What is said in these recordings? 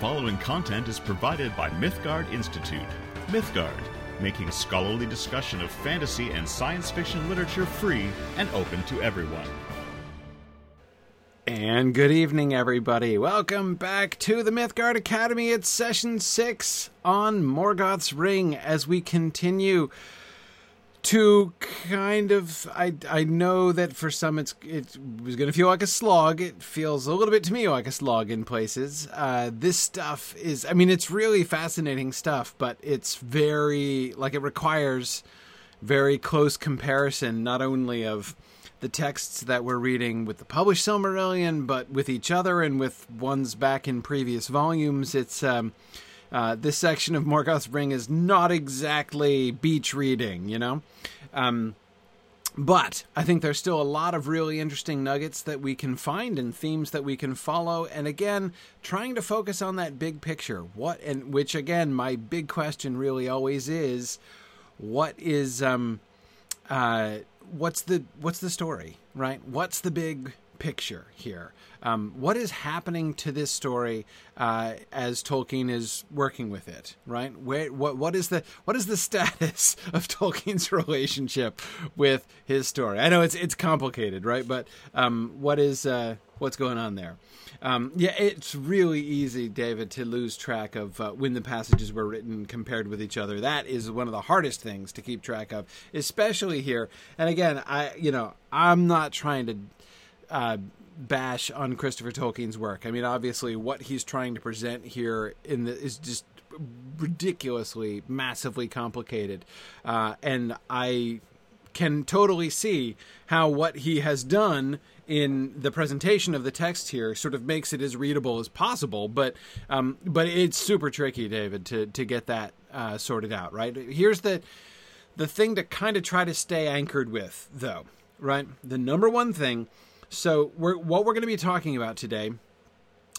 following content is provided by Mythgard Institute. Mythgard, making scholarly discussion of fantasy and science fiction literature free and open to everyone. And good evening, everybody. Welcome back to the Mythgard Academy. It's session six on Morgoth's Ring as we continue to kind of. I I know that for some it's it was going to feel like a slog. It feels a little bit to me like a slog in places. Uh, this stuff is. I mean, it's really fascinating stuff, but it's very like it requires very close comparison, not only of the texts that we're reading with the published Silmarillion, but with each other and with ones back in previous volumes. It's um, uh, this section of Morgoth's Ring is not exactly beach reading, you know. Um, but I think there's still a lot of really interesting nuggets that we can find and themes that we can follow. And again, trying to focus on that big picture. What and which again, my big question really always is, what is um, uh, what's the what's the story, right? What's the big picture here? Um, what is happening to this story uh, as Tolkien is working with it, right? Where, what what is the what is the status of Tolkien's relationship with his story? I know it's it's complicated, right? But um, what is uh, what's going on there? Um, yeah, it's really easy, David, to lose track of uh, when the passages were written compared with each other. That is one of the hardest things to keep track of, especially here. And again, I, you know, I'm not trying to uh, bash on Christopher Tolkien's work. I mean, obviously, what he's trying to present here in the, is just ridiculously, massively complicated, uh, and I can totally see how what he has done in the presentation of the text here sort of makes it as readable as possible. But um, but it's super tricky, David, to to get that uh, sorted out. Right here's the the thing to kind of try to stay anchored with, though. Right, the number one thing. So we're what we're going to be talking about today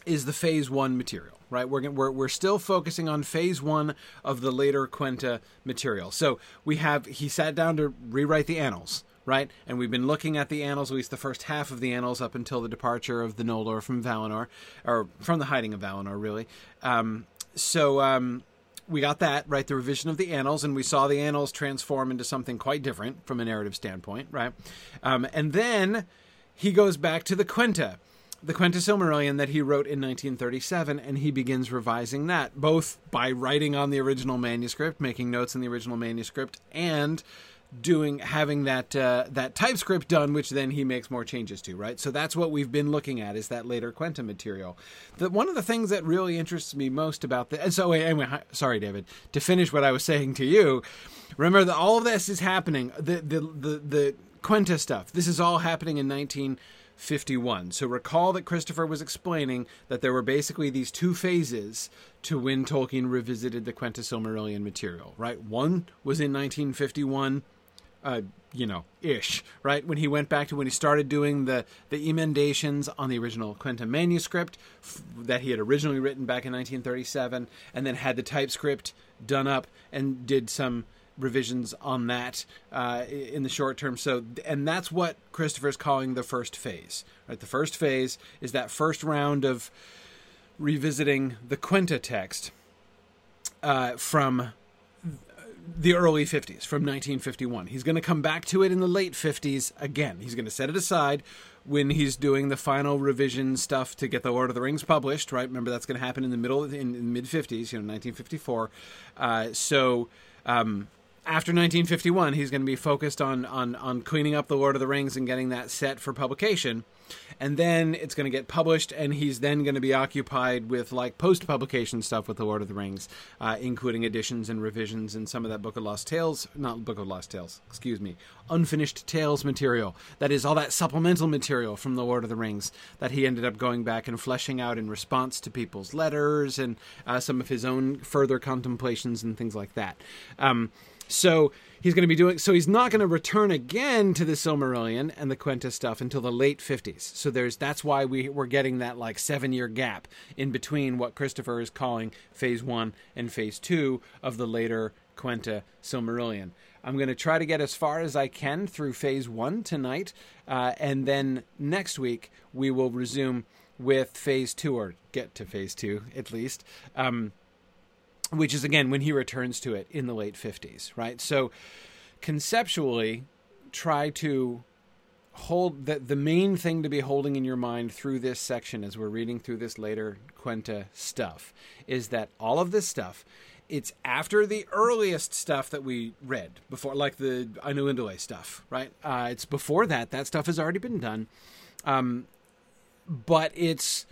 is the phase one material right? We're, we're, we're still focusing on phase one of the later Quenta material. So we have, he sat down to rewrite the annals, right? And we've been looking at the annals, at least the first half of the annals, up until the departure of the Noldor from Valinor, or from the hiding of Valinor, really. Um, so um, we got that, right? The revision of the annals, and we saw the annals transform into something quite different from a narrative standpoint, right? Um, and then he goes back to the Quenta the Quenta Silmarillion that he wrote in 1937, and he begins revising that, both by writing on the original manuscript, making notes in the original manuscript, and doing having that uh, that typescript done, which then he makes more changes to. Right, so that's what we've been looking at is that later Quenta material. The, one of the things that really interests me most about the and so anyway, sorry, David, to finish what I was saying to you. Remember that all of this is happening. The the the, the Quenta stuff. This is all happening in 1951. So recall that Christopher was explaining that there were basically these two phases to when Tolkien revisited the Quenta Silmarillion material, right? One was in 1951, uh, you know, ish, right? When he went back to when he started doing the, the emendations on the original Quenta manuscript f- that he had originally written back in 1937, and then had the typescript done up and did some revisions on that uh, in the short term. So, and that's what Christopher's calling the first phase. Right, the first phase is that first round of revisiting the Quenta text uh, from the early 50s, from 1951. He's going to come back to it in the late 50s again. He's going to set it aside when he's doing the final revision stuff to get the Lord of the Rings published. Right, remember that's going to happen in the middle in, in mid 50s, you know, 1954. Uh, so. Um, after 1951, he's going to be focused on, on on cleaning up the Lord of the Rings and getting that set for publication, and then it's going to get published, and he's then going to be occupied with like post publication stuff with the Lord of the Rings, uh, including additions and revisions and some of that Book of Lost Tales, not Book of Lost Tales, excuse me, unfinished Tales material. That is all that supplemental material from the Lord of the Rings that he ended up going back and fleshing out in response to people's letters and uh, some of his own further contemplations and things like that. Um, so he's going to be doing. So he's not going to return again to the Silmarillion and the Quenta stuff until the late fifties. So there's that's why we we're getting that like seven year gap in between what Christopher is calling Phase One and Phase Two of the later Quenta Silmarillion. I'm going to try to get as far as I can through Phase One tonight, uh, and then next week we will resume with phase two, or get to phase two at least, um, which is again when he returns to it in the late 50s, right? So conceptually, try to hold that the main thing to be holding in your mind through this section as we're reading through this later Quenta stuff is that all of this stuff it's after the earliest stuff that we read before like the Ainulindale stuff right uh, it's before that that stuff has already been done um, but it's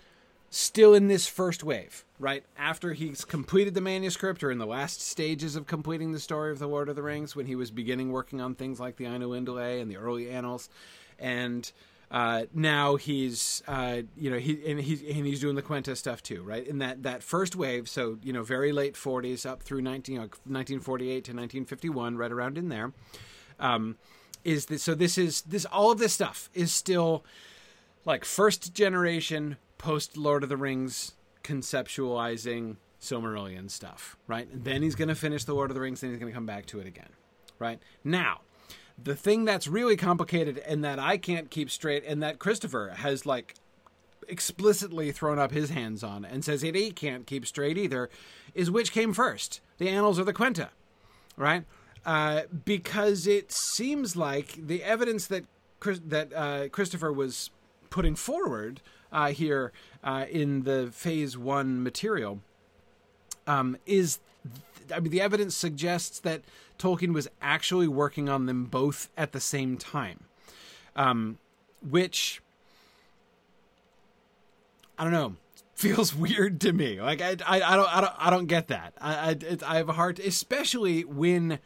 still in this first wave right after he's completed the manuscript or in the last stages of completing the story of the Lord of the Rings when he was beginning working on things like the Ainulindale and the early annals and uh, now he's uh, you know he and he's and he's doing the Quenta stuff too, right? In that that first wave, so you know very late 40s up through 19, you know, 1948 to 1951, right around in there. Um, is this so? This is this all of this stuff is still like first generation post Lord of the Rings conceptualizing Silmarillion stuff, right? And then he's going to finish the Lord of the Rings, then he's going to come back to it again, right? Now the thing that's really complicated and that I can't keep straight and that Christopher has like explicitly thrown up his hands on and says that he can't keep straight either is which came first, the Annals or the Quenta, right? Uh, because it seems like the evidence that that uh, Christopher was putting forward uh, here uh, in the Phase One material um, is, I mean, the evidence suggests that Tolkien was actually working on them both at the same time, um, which I don't know feels weird to me. Like I, I, I don't, I don't, I don't get that. I, I, it, I have a hard, especially when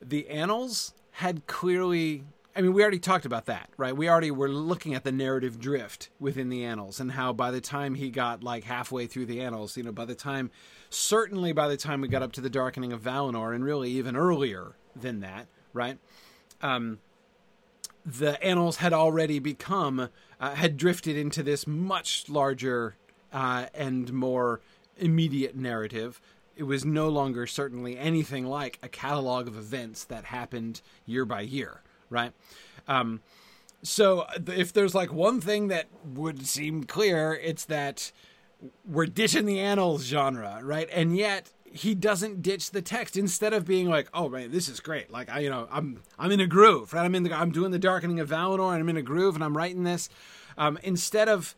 the annals had clearly. I mean, we already talked about that, right? We already were looking at the narrative drift within the annals and how by the time he got like halfway through the annals, you know, by the time certainly by the time we got up to the darkening of Valinor, and really even earlier than that, right? Um, the annals had already become uh, had drifted into this much larger uh, and more immediate narrative. It was no longer certainly anything like a catalog of events that happened year by year, right? Um, so if there's like one thing that would seem clear, it's that we're ditching the annals genre, right? And yet he doesn't ditch the text instead of being like, "Oh man, this is great." Like I, you know, I'm I'm in a groove, right? I'm in the I'm doing the darkening of Valinor, and I'm in a groove, and I'm writing this. Um, instead of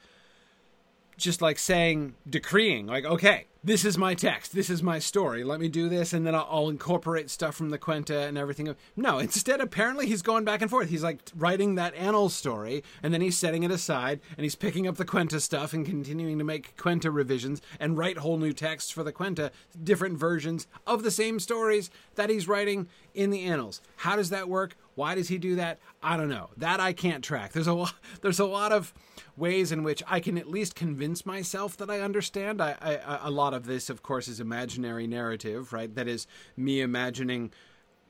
just like saying decreeing like okay this is my text. This is my story. Let me do this and then I'll, I'll, incorporate stuff from the quenta and everything. No instead apparently he's going back and forth. He's like writing that annal story and then he's setting it aside and he's picking up the quenta stuff and continuing to make quenta revisions and write whole new texts for the quenta different versions of the same stories that he's writing in the annals how does that work why does he do that i don't know that i can't track there's a lot there's a lot of ways in which I can at least convince myself that I understand. I, I, a lot of this, of course, is imaginary narrative, right? That is me imagining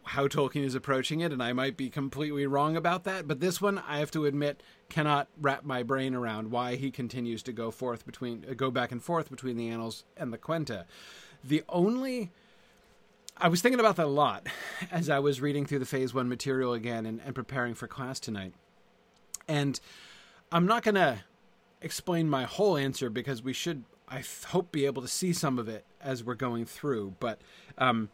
how Tolkien is approaching it, and I might be completely wrong about that. But this one, I have to admit, cannot wrap my brain around why he continues to go forth between, go back and forth between the annals and the Quenta. The only I was thinking about that a lot as I was reading through the Phase One material again and, and preparing for class tonight, and I'm not going to explain my whole answer because we should, I hope, be able to see some of it as we're going through. But, um,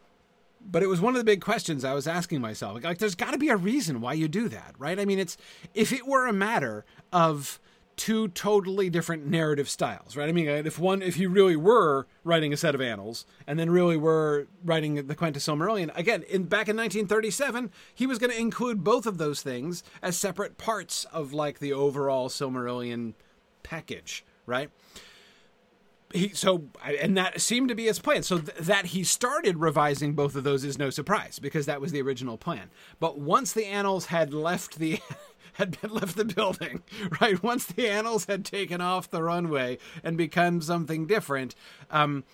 but it was one of the big questions I was asking myself. Like, like there's got to be a reason why you do that, right? I mean, it's if it were a matter of two totally different narrative styles, right? I mean, if one, if you really were writing a set of annals and then really were writing the Quenta Silmarillion, again, in back in 1937, he was going to include both of those things as separate parts of like the overall Silmarillion package, right? He so and that seemed to be his plan. So th- that he started revising both of those is no surprise because that was the original plan. But once the annals had left the had been left the building, right? Once the annals had taken off the runway and become something different, um,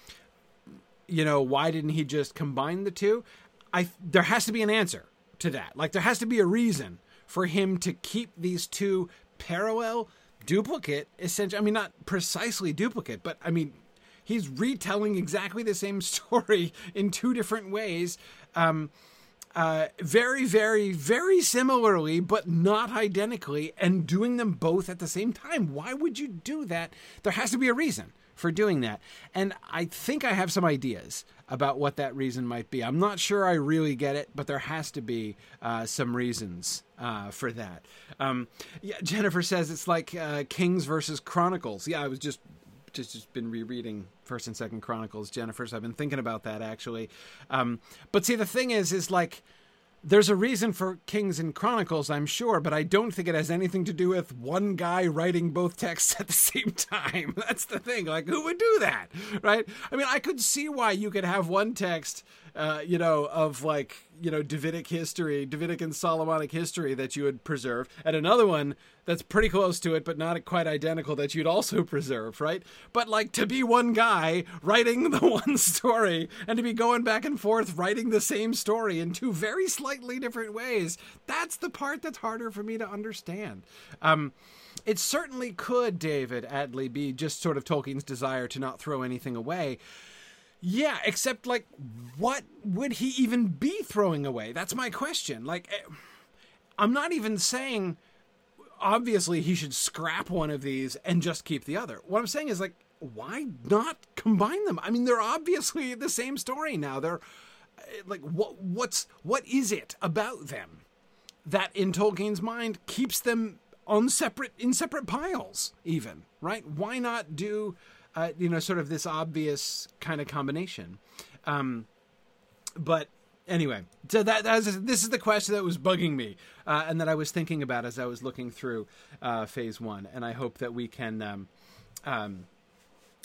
you know, why didn't he just combine the two? I there has to be an answer to that. Like there has to be a reason for him to keep these two parallel, duplicate, essentially. I mean, not precisely duplicate, but I mean, he's retelling exactly the same story in two different ways. Um, uh, very, very, very similarly, but not identically, and doing them both at the same time. Why would you do that? There has to be a reason for doing that. And I think I have some ideas about what that reason might be. I'm not sure I really get it, but there has to be uh, some reasons uh, for that. Um, yeah, Jennifer says it's like uh, Kings versus Chronicles. Yeah, I was just just, just been rereading First and Second Chronicles, Jennifer. So I've been thinking about that actually. Um, but see, the thing is, is like there's a reason for Kings and Chronicles, I'm sure, but I don't think it has anything to do with one guy writing both texts at the same time. That's the thing. Like, who would do that, right? I mean, I could see why you could have one text, uh, you know, of like you know Davidic history, Davidic and Solomonic history that you would preserve, and another one that's pretty close to it but not quite identical that you'd also preserve, right? But like to be one guy writing the one story and to be going back and forth writing the same story in two very slightly different ways, that's the part that's harder for me to understand. Um, it certainly could, David Adley, be just sort of Tolkien's desire to not throw anything away. Yeah, except like, what would he even be throwing away? That's my question. Like, eh, I'm not even saying obviously he should scrap one of these and just keep the other. What I'm saying is like, why not combine them? I mean, they're obviously the same story now. They're eh, like, what what's what is it about them that in Tolkien's mind keeps them on separate in separate piles? Even right? Why not do uh, you know, sort of this obvious kind of combination. Um, but anyway, so that, this is the question that was bugging me uh, and that I was thinking about as I was looking through uh, phase one. And I hope that we can. Um, um,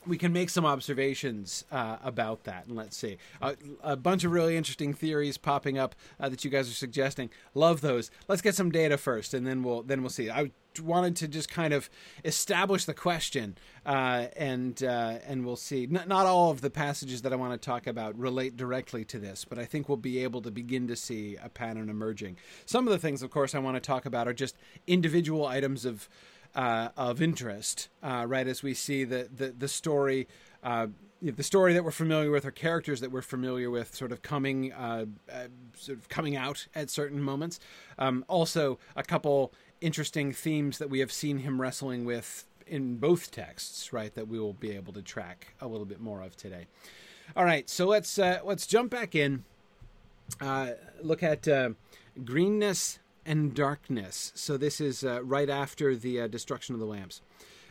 we can make some observations uh, about that, and let's see uh, a bunch of really interesting theories popping up uh, that you guys are suggesting. Love those. Let's get some data first, and then we'll then we'll see. I wanted to just kind of establish the question, uh, and uh, and we'll see. N- not all of the passages that I want to talk about relate directly to this, but I think we'll be able to begin to see a pattern emerging. Some of the things, of course, I want to talk about are just individual items of uh, of interest, uh, right? As we see the the, the story. Uh, the story that we're familiar with, or characters that we're familiar with, sort of coming, uh, sort of coming out at certain moments. Um, also, a couple interesting themes that we have seen him wrestling with in both texts, right? That we will be able to track a little bit more of today. All right, so let's uh, let's jump back in. Uh, look at uh, greenness and darkness. So this is uh, right after the uh, destruction of the lamps.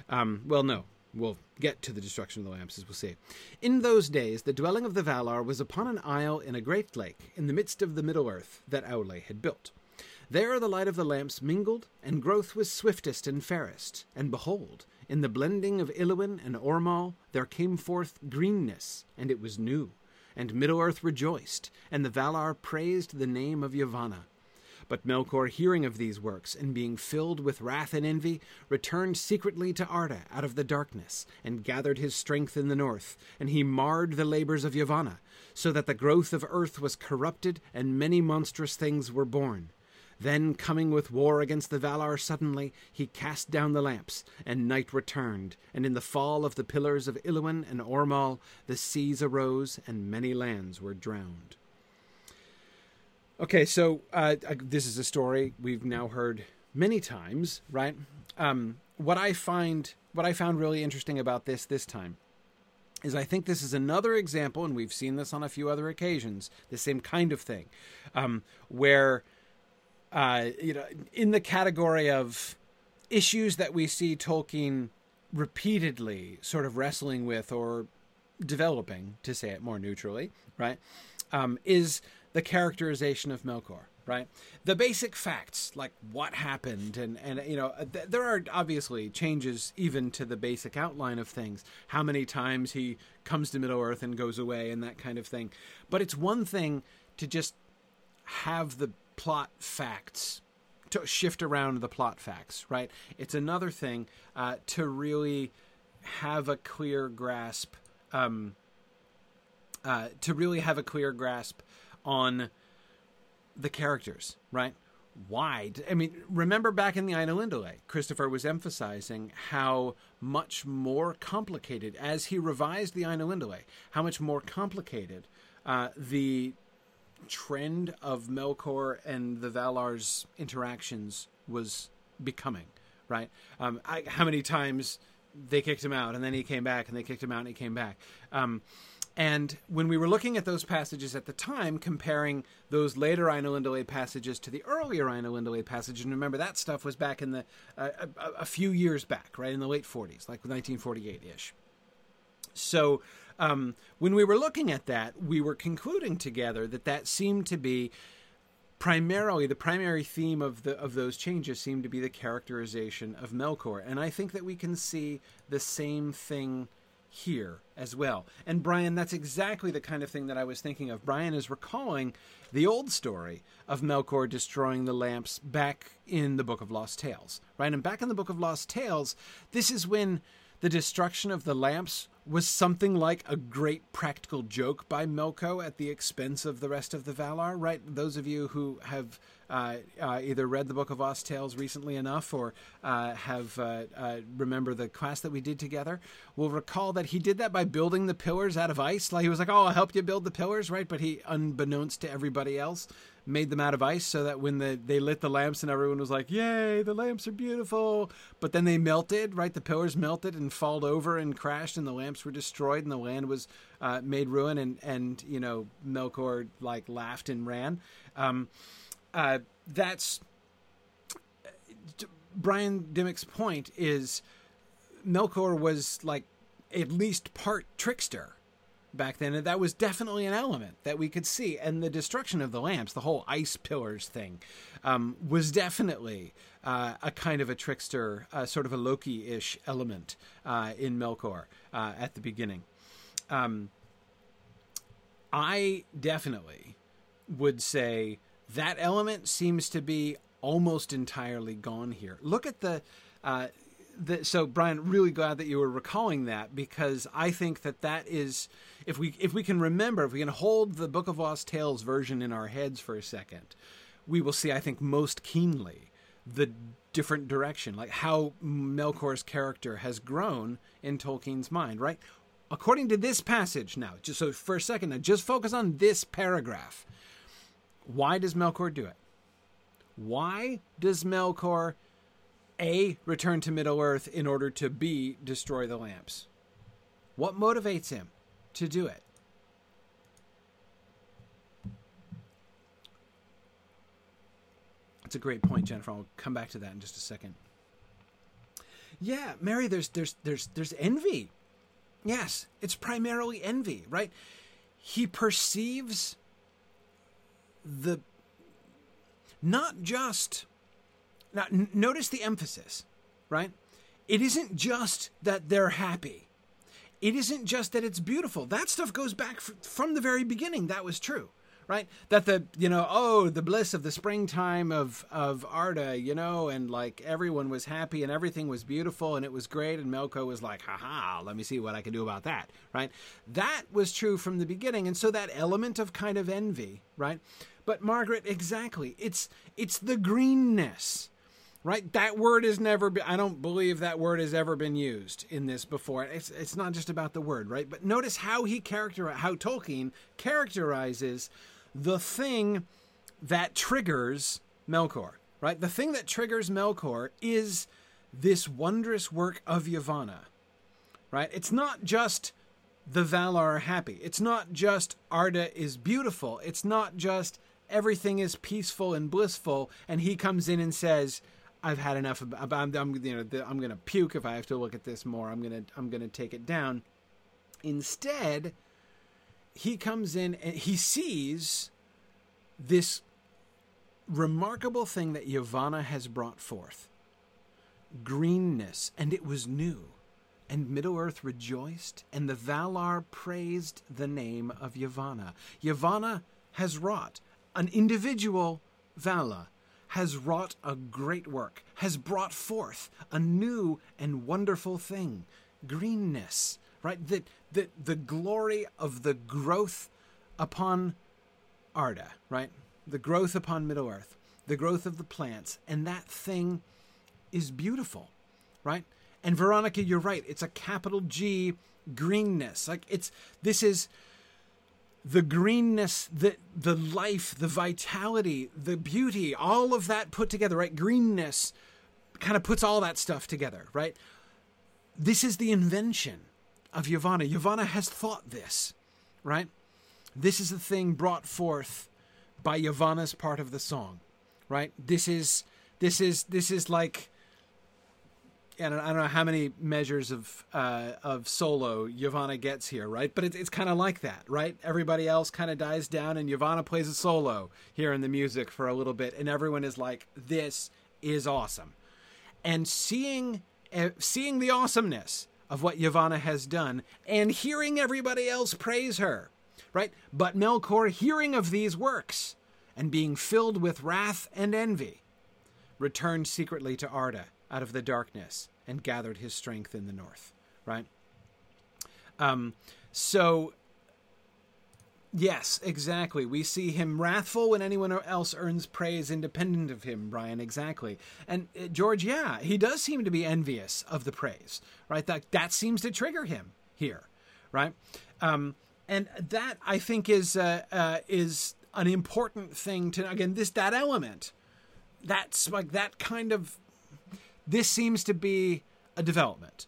Um, well, no, we'll get to the destruction of the lamps, as we'll see. In those days, the dwelling of the Valar was upon an isle in a great lake, in the midst of the Middle Earth that Aule had built. There the light of the lamps mingled, and growth was swiftest and fairest. And behold, in the blending of Illuin and Ormal there came forth greenness, and it was new. And Middle Earth rejoiced, and the Valar praised the name of Yavanna. But Melkor, hearing of these works, and being filled with wrath and envy, returned secretly to Arda out of the darkness, and gathered his strength in the north, and he marred the labors of Yavanna, so that the growth of earth was corrupted, and many monstrous things were born. Then, coming with war against the Valar suddenly, he cast down the lamps, and night returned, and in the fall of the pillars of Ilúin and Ormal, the seas arose, and many lands were drowned. Okay, so uh, this is a story we've now heard many times, right? Um, what I find, what I found really interesting about this this time, is I think this is another example, and we've seen this on a few other occasions, the same kind of thing, um, where uh, you know, in the category of issues that we see Tolkien repeatedly sort of wrestling with or developing, to say it more neutrally, right, um, is the characterization of Melkor, right? The basic facts, like what happened, and and you know, th- there are obviously changes even to the basic outline of things. How many times he comes to Middle Earth and goes away, and that kind of thing. But it's one thing to just have the plot facts to shift around the plot facts, right? It's another thing uh, to really have a clear grasp, um, uh, to really have a clear grasp on the characters, right? Why? I mean, remember back in the Ina Ainulindalë, Christopher was emphasizing how much more complicated, as he revised the Ina Ainulindalë, how much more complicated uh, the trend of Melkor and the Valar's interactions was becoming, right? Um, I, how many times they kicked him out and then he came back and they kicked him out and he came back. Um, and when we were looking at those passages at the time, comparing those later Ainulindalë passages to the earlier Ainulindalë passages, and remember that stuff was back in the uh, a, a, few years back, right in the late 40s, like 1948 ish. So um, when we were looking at that, we were concluding together that that seemed to be primarily the primary theme of the of those changes seemed to be the characterization of Melkor, and I think that we can see the same thing here as well. And Brian, that's exactly the kind of thing that I was thinking of. Brian is recalling the old story of Melkor destroying the lamps back in the Book of Lost Tales, right? And back in the Book of Lost Tales, this is when the destruction of the lamps was something like a great practical joke by Melko at the expense of the rest of the Valar, right? Those of you who have either read the Book of Lost Tales recently enough or uh, have uh, uh, remember the class that we did together will recall that he did that by building the pillars out of ice. Like he was like, "Oh, I'll help you build the pillars," right? But he, unbeknownst to everybody else, made them out of ice so that when the, they lit the lamps and everyone was like, "Yay, the lamps are beautiful!" But then they melted, right? The pillars melted and falled over and crashed, and the lamps were destroyed, and the land was uh, made ruin. And and you know, Melkor like laughed and ran. Um, uh, that's Brian Dimmock's point is Melkor was like at least part trickster back then, and that was definitely an element that we could see. And the destruction of the lamps, the whole ice pillars thing, um, was definitely uh, a kind of a trickster, uh, sort of a Loki-ish element uh, in Melkor uh, at the beginning. Um, I definitely would say that element seems to be almost entirely gone here. Look at the. Uh, the, so Brian, really glad that you were recalling that because I think that that is if we if we can remember if we can hold the Book of Lost Tales version in our heads for a second, we will see I think most keenly the different direction, like how Melkor's character has grown in Tolkien's mind. Right, according to this passage now. Just so for a second, now just focus on this paragraph. Why does Melkor do it? Why does Melkor A return to Middle Earth in order to B destroy the lamps? What motivates him to do it? That's a great point, Jennifer. I'll come back to that in just a second. Yeah, Mary, there's there's there's there's envy. Yes, it's primarily envy, right? He perceives the not just now n- notice the emphasis right? It isn't just that they're happy. It isn't just that it's beautiful. That stuff goes back f- from the very beginning. That was true right that the you know oh the bliss of the springtime of of arda you know and like everyone was happy and everything was beautiful and it was great and melko was like haha let me see what i can do about that right that was true from the beginning and so that element of kind of envy right but Margaret, exactly. It's it's the greenness. Right? That word has never I don't believe that word has ever been used in this before. It's it's not just about the word, right? But notice how he character how Tolkien characterizes the thing that triggers Melkor, right? The thing that triggers Melkor is this wondrous work of Yavanna, right? It's not just the Valar are happy. It's not just Arda is beautiful. It's not just everything is peaceful and blissful, and he comes in and says, "I've had enough. I'm, I'm, you know, I'm going to puke if I have to look at this more. I'm going to, I'm going to take it down." Instead, he comes in and he sees this remarkable thing that Yavanna has brought forth greenness, and it was new. And Middle Earth rejoiced, and the Valar praised the name of Yavanna. Yavanna has wrought an individual Vala has wrought a great work, has brought forth a new and wonderful thing greenness, right? The, the, the glory of the growth upon Arda, right? The growth upon Middle Earth, the growth of the plants, and that thing is beautiful, right? And Veronica, you're right. It's a capital G greenness. Like it's this is the greenness, the the life, the vitality, the beauty, all of that put together, right? Greenness kind of puts all that stuff together, right? This is the invention of Yavanna. Yavanna has thought this, right? This is the thing brought forth by Yavanna's part of the song, right? This is this is this is like don't, I don't know how many measures of uh, of solo Yavanna gets here, right? But it, it's kind of like that, right? Everybody else kind of dies down, and Yavanna plays a solo here in the music for a little bit, and everyone is like, "This is awesome," and seeing uh, seeing the awesomeness of what Yavanna has done, and hearing everybody else praise her, right? But Melkor, hearing of these works and being filled with wrath and envy, returned secretly to Arda out of the darkness and gathered his strength in the north. Right? Um, so, yes, exactly. We see him wrathful when anyone else earns praise independent of him, Brian, exactly. And uh, George, yeah, he does seem to be envious of the praise, right? That, that seems to trigger him here, right? Um, and that I think is uh, uh, is an important thing to again this that element that's like that kind of this seems to be a development,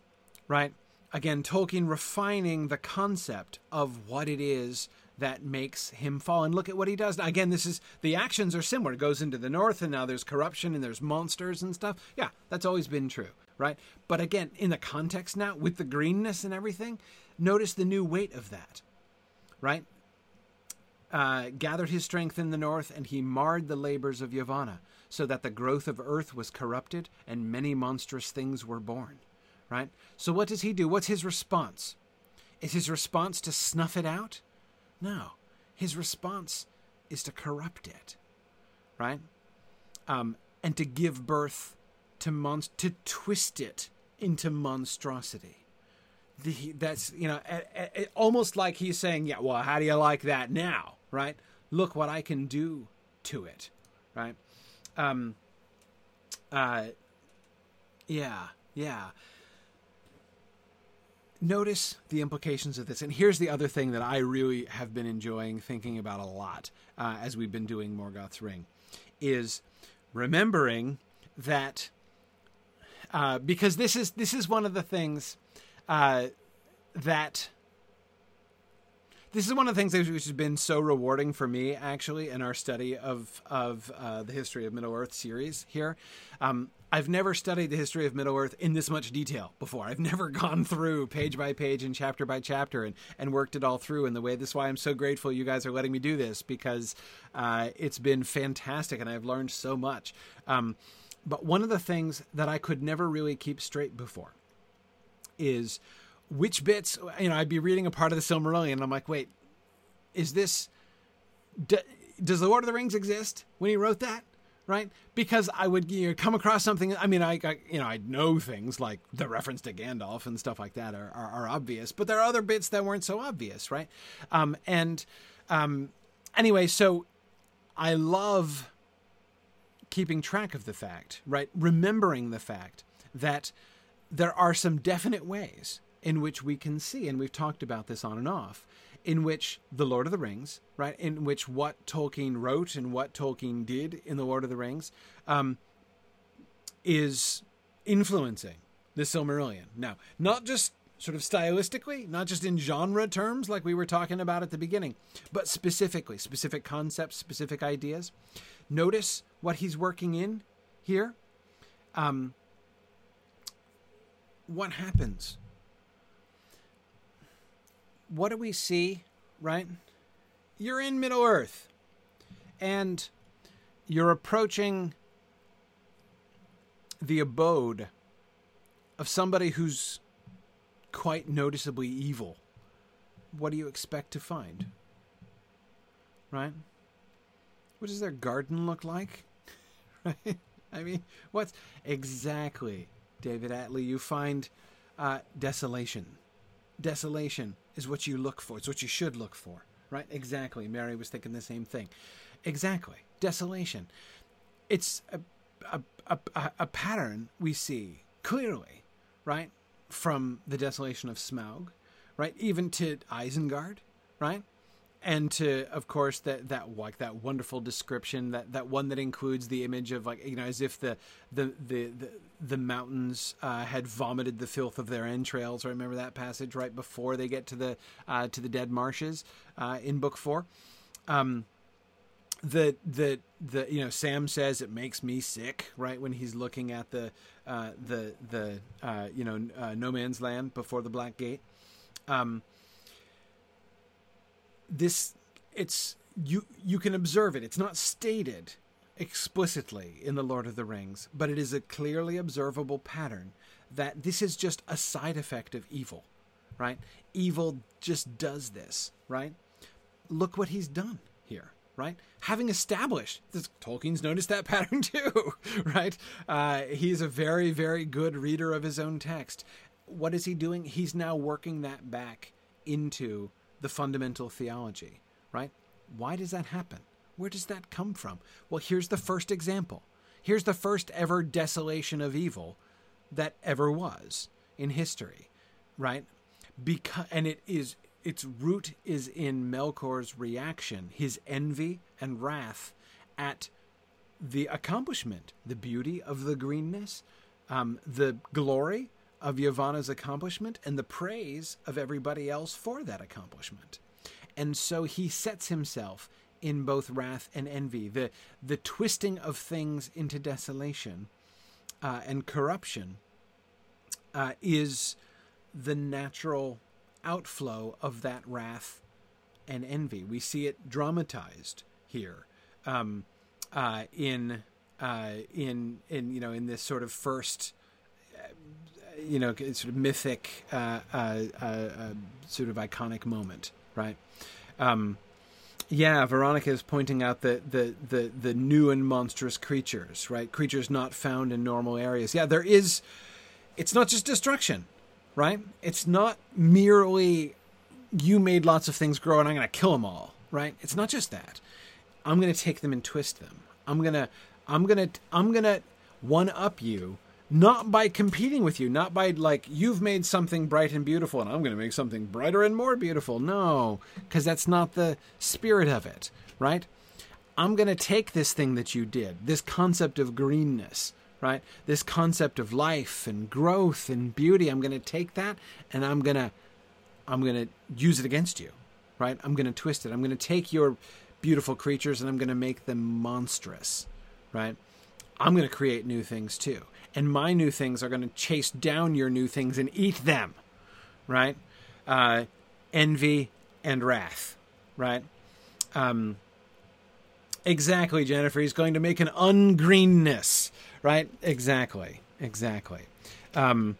right? Again, Tolkien refining the concept of what it is that makes him fall. And look at what he does. Again, this is the actions are similar. It goes into the north, and now there's corruption and there's monsters and stuff. Yeah, that's always been true, right? But again, in the context now, with the greenness and everything, notice the new weight of that, right? Uh, gathered his strength in the north, and he marred the labors of Yavanna so that the growth of earth was corrupted and many monstrous things were born. Right? So, what does he do? What's his response? Is his response to snuff it out? No. His response is to corrupt it. Right? Um, and to give birth to mon- to twist it into monstrosity. The, that's you know a, a, almost like he's saying, yeah, well, how do you like that now, right? Look what I can do to it, right? Um, uh, yeah, yeah. Notice the implications of this. And here's the other thing that I really have been enjoying thinking about a lot uh, as we've been doing Morgoth's Ring is remembering that uh, because this is this is one of the things uh, that this is one of the things which has been so rewarding for me actually in our study of of uh, the history of Middle Earth series here. Um, I've never studied the history of Middle Earth in this much detail before. I've never gone through page by page and chapter by chapter and, and worked it all through in the way. That's why I'm so grateful you guys are letting me do this because uh, it's been fantastic and I've learned so much. Um, but one of the things that I could never really keep straight before is which bits, you know, I'd be reading a part of the Silmarillion and I'm like, wait, is this, d- does the Lord of the Rings exist when he wrote that? Right? Because I would you know, come across something. I mean, I, I, you know I know things like the reference to Gandalf and stuff like that are, are, are obvious, but there are other bits that weren't so obvious, right? Um, and um, anyway, so I love keeping track of the fact, right? Remembering the fact that there are some definite ways in which we can see, and we've talked about this on and off, in which The Lord of the Rings, right, in which what Tolkien wrote and what Tolkien did in The Lord of the Rings um, is influencing the Silmarillion. Now, not just sort of stylistically, not just in genre terms like we were talking about at the beginning, but specifically, specific concepts, specific ideas. Notice what he's working in here. Um, what happens what do we see, right? You're in Middle Earth and you're approaching the abode of somebody who's quite noticeably evil. What do you expect to find? Right? What does their garden look like? right? I mean, what's exactly, David Atlee? You find uh, desolation. Desolation is what you look for. It's what you should look for, right? Exactly. Mary was thinking the same thing. Exactly. Desolation. It's a, a, a, a pattern we see clearly, right? From the desolation of Smaug, right? Even to Isengard, right? And to of course that that like that wonderful description that that one that includes the image of like you know as if the the the the, the mountains uh, had vomited the filth of their entrails. I remember that passage right before they get to the uh, to the dead marshes uh, in book four. Um, the the the you know Sam says it makes me sick right when he's looking at the uh, the the uh, you know uh, no man's land before the black gate. Um, this it's you you can observe it. It's not stated explicitly in the Lord of the Rings, but it is a clearly observable pattern that this is just a side effect of evil, right? Evil just does this, right? Look what he's done here, right? Having established this, Tolkien's noticed that pattern too, right? Uh, he's a very, very good reader of his own text. What is he doing? He's now working that back into the fundamental theology, right? Why does that happen? Where does that come from? Well, here's the first example. Here's the first ever desolation of evil that ever was in history, right? Because and it is its root is in Melkor's reaction, his envy and wrath at the accomplishment, the beauty of the greenness, um, the glory of Yavanna's accomplishment and the praise of everybody else for that accomplishment. And so he sets himself in both wrath and envy, the, the twisting of things into desolation uh, and corruption uh, is the natural outflow of that wrath and envy. We see it dramatized here um, uh, in uh, in in you know in this sort of first you know, sort of mythic, uh, uh, uh, uh, sort of iconic moment, right? Um, yeah, Veronica is pointing out the, the, the, the new and monstrous creatures, right? Creatures not found in normal areas. Yeah, there is. It's not just destruction, right? It's not merely you made lots of things grow and I'm going to kill them all, right? It's not just that. I'm going to take them and twist them. I'm going to I'm going to I'm going to one up you not by competing with you, not by like you've made something bright and beautiful and I'm going to make something brighter and more beautiful. No, because that's not the spirit of it, right? I'm going to take this thing that you did, this concept of greenness, right? This concept of life and growth and beauty. I'm going to take that and I'm going to I'm going to use it against you, right? I'm going to twist it. I'm going to take your beautiful creatures and I'm going to make them monstrous, right? I'm going to create new things too and my new things are going to chase down your new things and eat them, right? Uh, envy and wrath, right? Um, exactly, Jennifer. He's going to make an ungreenness, right? Exactly, exactly. Um,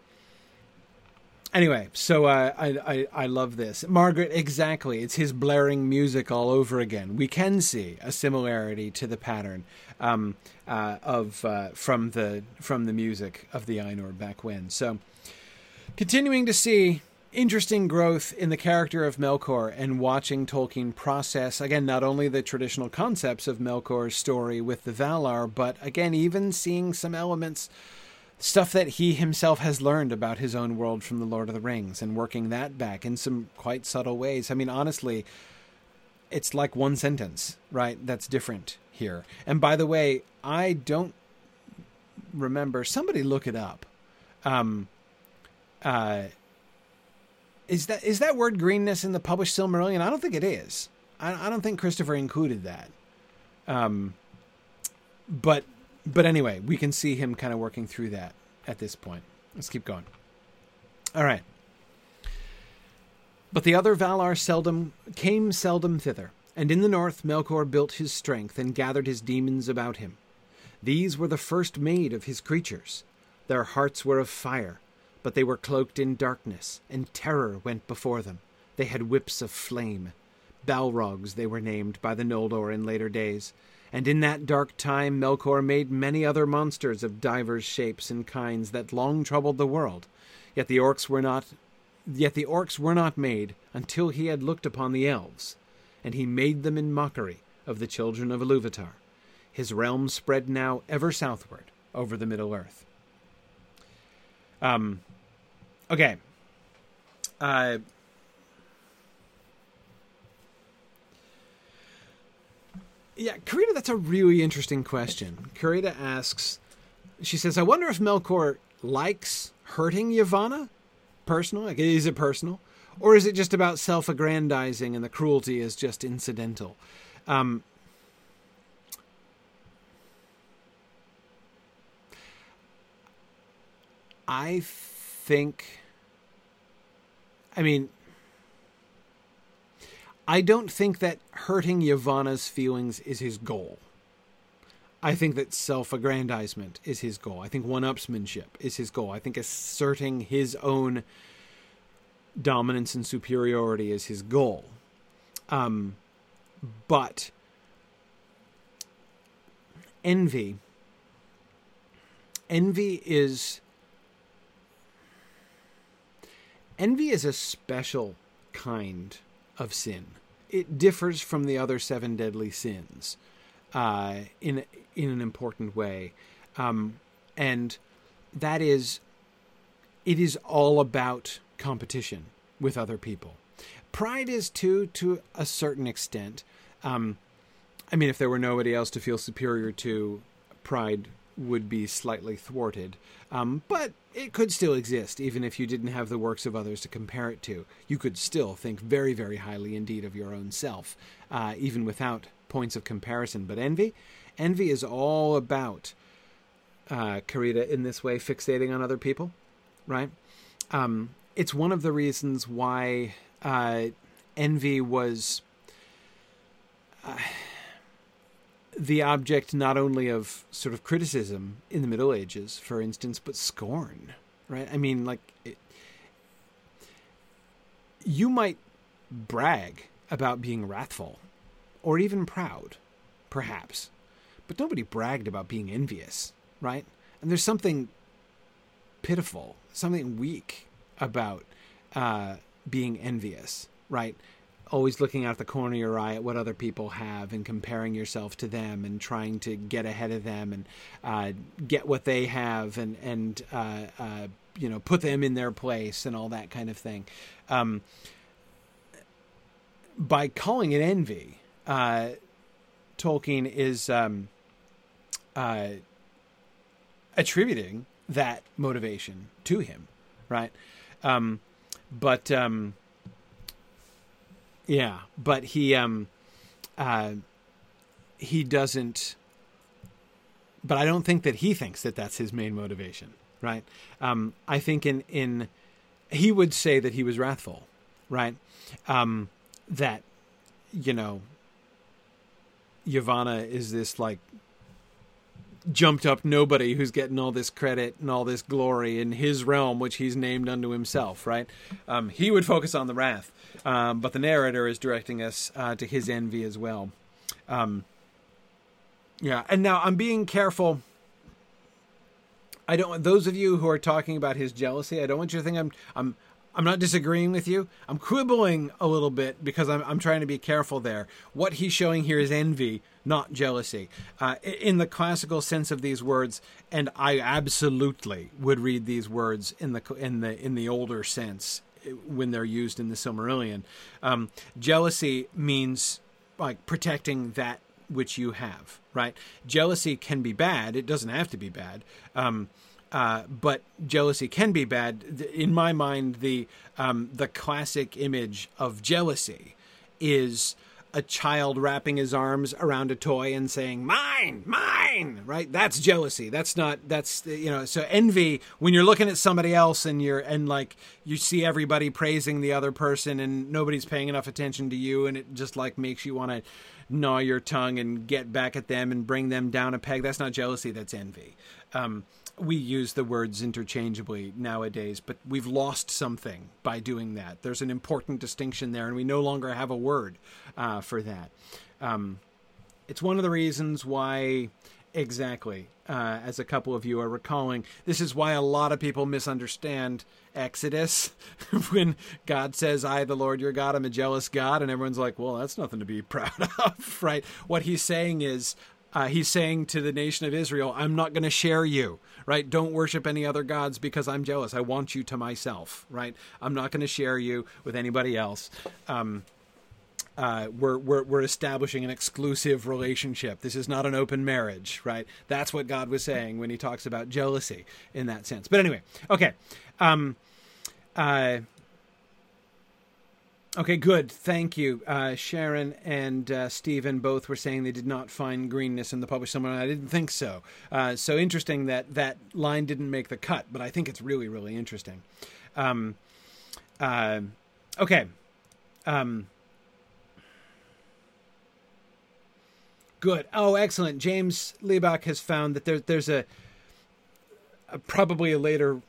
anyway, so uh, I, I I love this, Margaret. Exactly, it's his blaring music all over again. We can see a similarity to the pattern um, uh, of uh, from the from the music of the Ainur back when. So, continuing to see interesting growth in the character of Melkor and watching Tolkien process again not only the traditional concepts of Melkor's story with the Valar, but again even seeing some elements stuff that he himself has learned about his own world from the Lord of the Rings and working that back in some quite subtle ways. I mean honestly, it's like one sentence, right? That's different here. And by the way, I don't remember. Somebody look it up. Um, uh, is that is that word greenness in the published Silmarillion? I don't think it is. I, I don't think Christopher included that. Um, but but anyway, we can see him kind of working through that at this point. Let's keep going. All right. But the other Valar seldom came seldom thither, and in the north Melkor built his strength and gathered his demons about him. These were the first made of his creatures. Their hearts were of fire, but they were cloaked in darkness, and terror went before them. They had whips of flame. Balrogs they were named by the Noldor in later days. And in that dark time Melkor made many other monsters of divers shapes and kinds that long troubled the world. Yet the orcs were not yet the orcs were not made until he had looked upon the elves and he made them in mockery of the children of Iluvatar. His realm spread now ever southward over the Middle Earth. Um, okay. Uh, Yeah, Karita, that's a really interesting question. Karita asks, she says, I wonder if Melkor likes hurting Yavanna? Personal? Like, is it personal? Or is it just about self aggrandizing and the cruelty is just incidental? Um, I think. I mean, I don't think that hurting Yavanna's feelings is his goal. I think that self aggrandizement is his goal. I think one upsmanship is his goal. I think asserting his own dominance and superiority is his goal. Um, but envy, envy is envy is a special kind of sin. It differs from the other seven deadly sins uh, in in an important way, um, and that is, it is all about competition with other people. Pride is too, to a certain extent. Um, I mean, if there were nobody else to feel superior to, pride would be slightly thwarted. Um, but it could still exist, even if you didn't have the works of others to compare it to. You could still think very, very highly indeed of your own self, uh, even without points of comparison. But envy, envy is all about uh, Karita in this way, fixating on other people, right? Um, it's one of the reasons why uh, envy was. Uh, the object not only of sort of criticism in the Middle Ages, for instance, but scorn, right? I mean, like, it, you might brag about being wrathful or even proud, perhaps, but nobody bragged about being envious, right? And there's something pitiful, something weak about uh, being envious, right? Always looking out the corner of your eye at what other people have and comparing yourself to them and trying to get ahead of them and uh, get what they have and and uh, uh, you know put them in their place and all that kind of thing. Um, by calling it envy, uh, Tolkien is um, uh, attributing that motivation to him, right? Um, but um, yeah, but he um uh he doesn't but I don't think that he thinks that that's his main motivation, right? Um I think in in he would say that he was wrathful, right? Um that you know Yavanna is this like jumped up nobody who's getting all this credit and all this glory in his realm, which he's named unto himself, right? Um, he would focus on the wrath, um, but the narrator is directing us uh, to his envy as well. Um, yeah, and now I'm being careful. I don't. Want those of you who are talking about his jealousy, I don't want you to think I'm I'm I'm not disagreeing with you. I'm quibbling a little bit because I'm, I'm trying to be careful there. What he's showing here is envy, not jealousy, uh, in the classical sense of these words. And I absolutely would read these words in the in the in the older sense when they're used in the Silmarillion. Um, jealousy means like protecting that which you have. Right? Jealousy can be bad. It doesn't have to be bad. Um, uh, but jealousy can be bad. In my mind, the um, the classic image of jealousy is a child wrapping his arms around a toy and saying mine mine right? That's jealousy. That's not that's you know so envy when you're looking at somebody else and you're and like you see everybody praising the other person and nobody's paying enough attention to you and it just like makes you want to gnaw your tongue and get back at them and bring them down a peg that's not jealousy that's envy. Um, we use the words interchangeably nowadays, but we've lost something by doing that. There's an important distinction there, and we no longer have a word uh, for that. Um, it's one of the reasons why, exactly, uh, as a couple of you are recalling, this is why a lot of people misunderstand Exodus when God says, I, the Lord your God, am a jealous God, and everyone's like, well, that's nothing to be proud of, right? What he's saying is, uh, he's saying to the nation of Israel, I'm not going to share you, right? Don't worship any other gods because I'm jealous. I want you to myself, right? I'm not going to share you with anybody else. Um, uh, we're, we're, we're establishing an exclusive relationship. This is not an open marriage, right? That's what God was saying when he talks about jealousy in that sense. But anyway, okay. Um, uh, okay, good. Thank you. Uh, Sharon and uh, Stephen both were saying they did not find greenness in the published summary. I didn't think so. Uh, so interesting that that line didn't make the cut, but I think it's really, really interesting. Um, uh, okay. Um, good. Oh, excellent. James Liebach has found that there, there's a, a, probably a later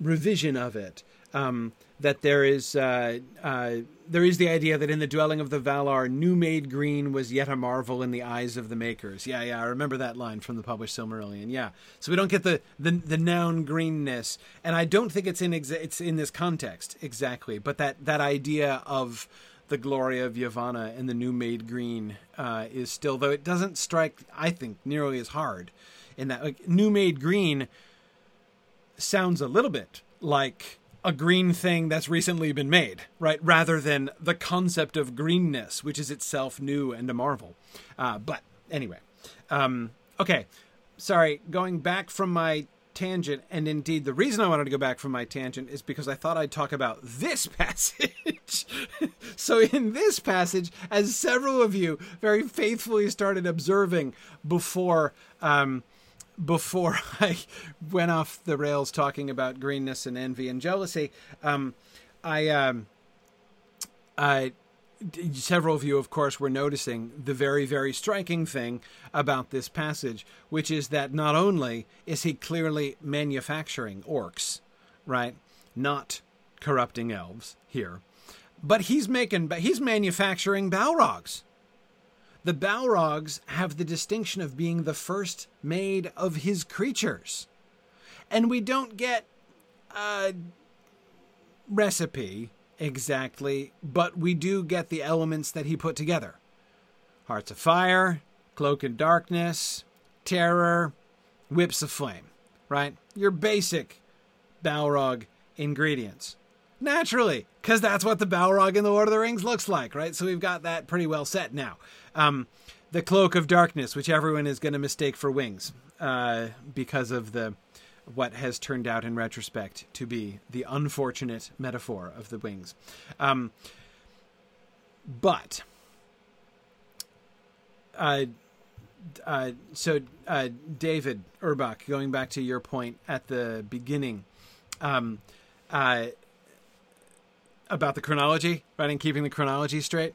revision of it. Um, that there is uh, uh, there is the idea that in the dwelling of the Valar, new made green was yet a marvel in the eyes of the makers. Yeah, yeah, I remember that line from the published Silmarillion. Yeah, so we don't get the the, the noun greenness, and I don't think it's in exa- it's in this context exactly, but that that idea of the glory of Yavanna and the new made green uh, is still, though it doesn't strike, I think, nearly as hard. In that, like, new made green sounds a little bit like a green thing that's recently been made, right? Rather than the concept of greenness, which is itself new and a marvel. Uh, but anyway, um, okay. Sorry, going back from my tangent, and indeed, the reason I wanted to go back from my tangent is because I thought I'd talk about this passage. so, in this passage, as several of you very faithfully started observing before. Um, before I went off the rails talking about greenness and envy and jealousy, um, I, um, I, several of you, of course, were noticing the very, very striking thing about this passage, which is that not only is he clearly manufacturing orcs, right, not corrupting elves here, but he's making he's manufacturing balrogs the Balrogs have the distinction of being the first made of his creatures. And we don't get a recipe exactly, but we do get the elements that he put together Hearts of Fire, Cloak of Darkness, Terror, Whips of Flame, right? Your basic Balrog ingredients. Naturally, because that's what the Balrog in the Lord of the Rings looks like, right? So we've got that pretty well set now. Um, the cloak of darkness, which everyone is going to mistake for wings, uh, because of the what has turned out in retrospect to be the unfortunate metaphor of the wings. Um, but uh, uh, so uh, David Urbach, going back to your point at the beginning, um, uh, about the chronology, right, and keeping the chronology straight.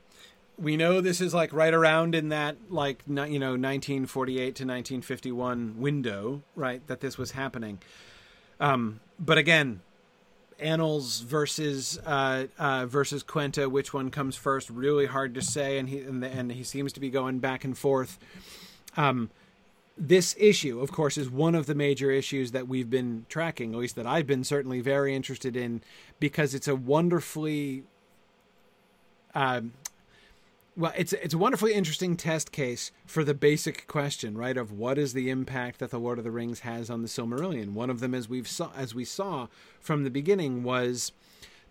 We know this is like right around in that like you know 1948 to 1951 window right that this was happening. Um, but again annals versus uh, uh, versus quenta which one comes first really hard to say and he and, the, and he seems to be going back and forth. Um, this issue of course is one of the major issues that we've been tracking at least that i've been certainly very interested in because it's a wonderfully um, well, it's it's a wonderfully interesting test case for the basic question, right? Of what is the impact that the Lord of the Rings has on the Silmarillion? One of them, as we've saw, as we saw from the beginning, was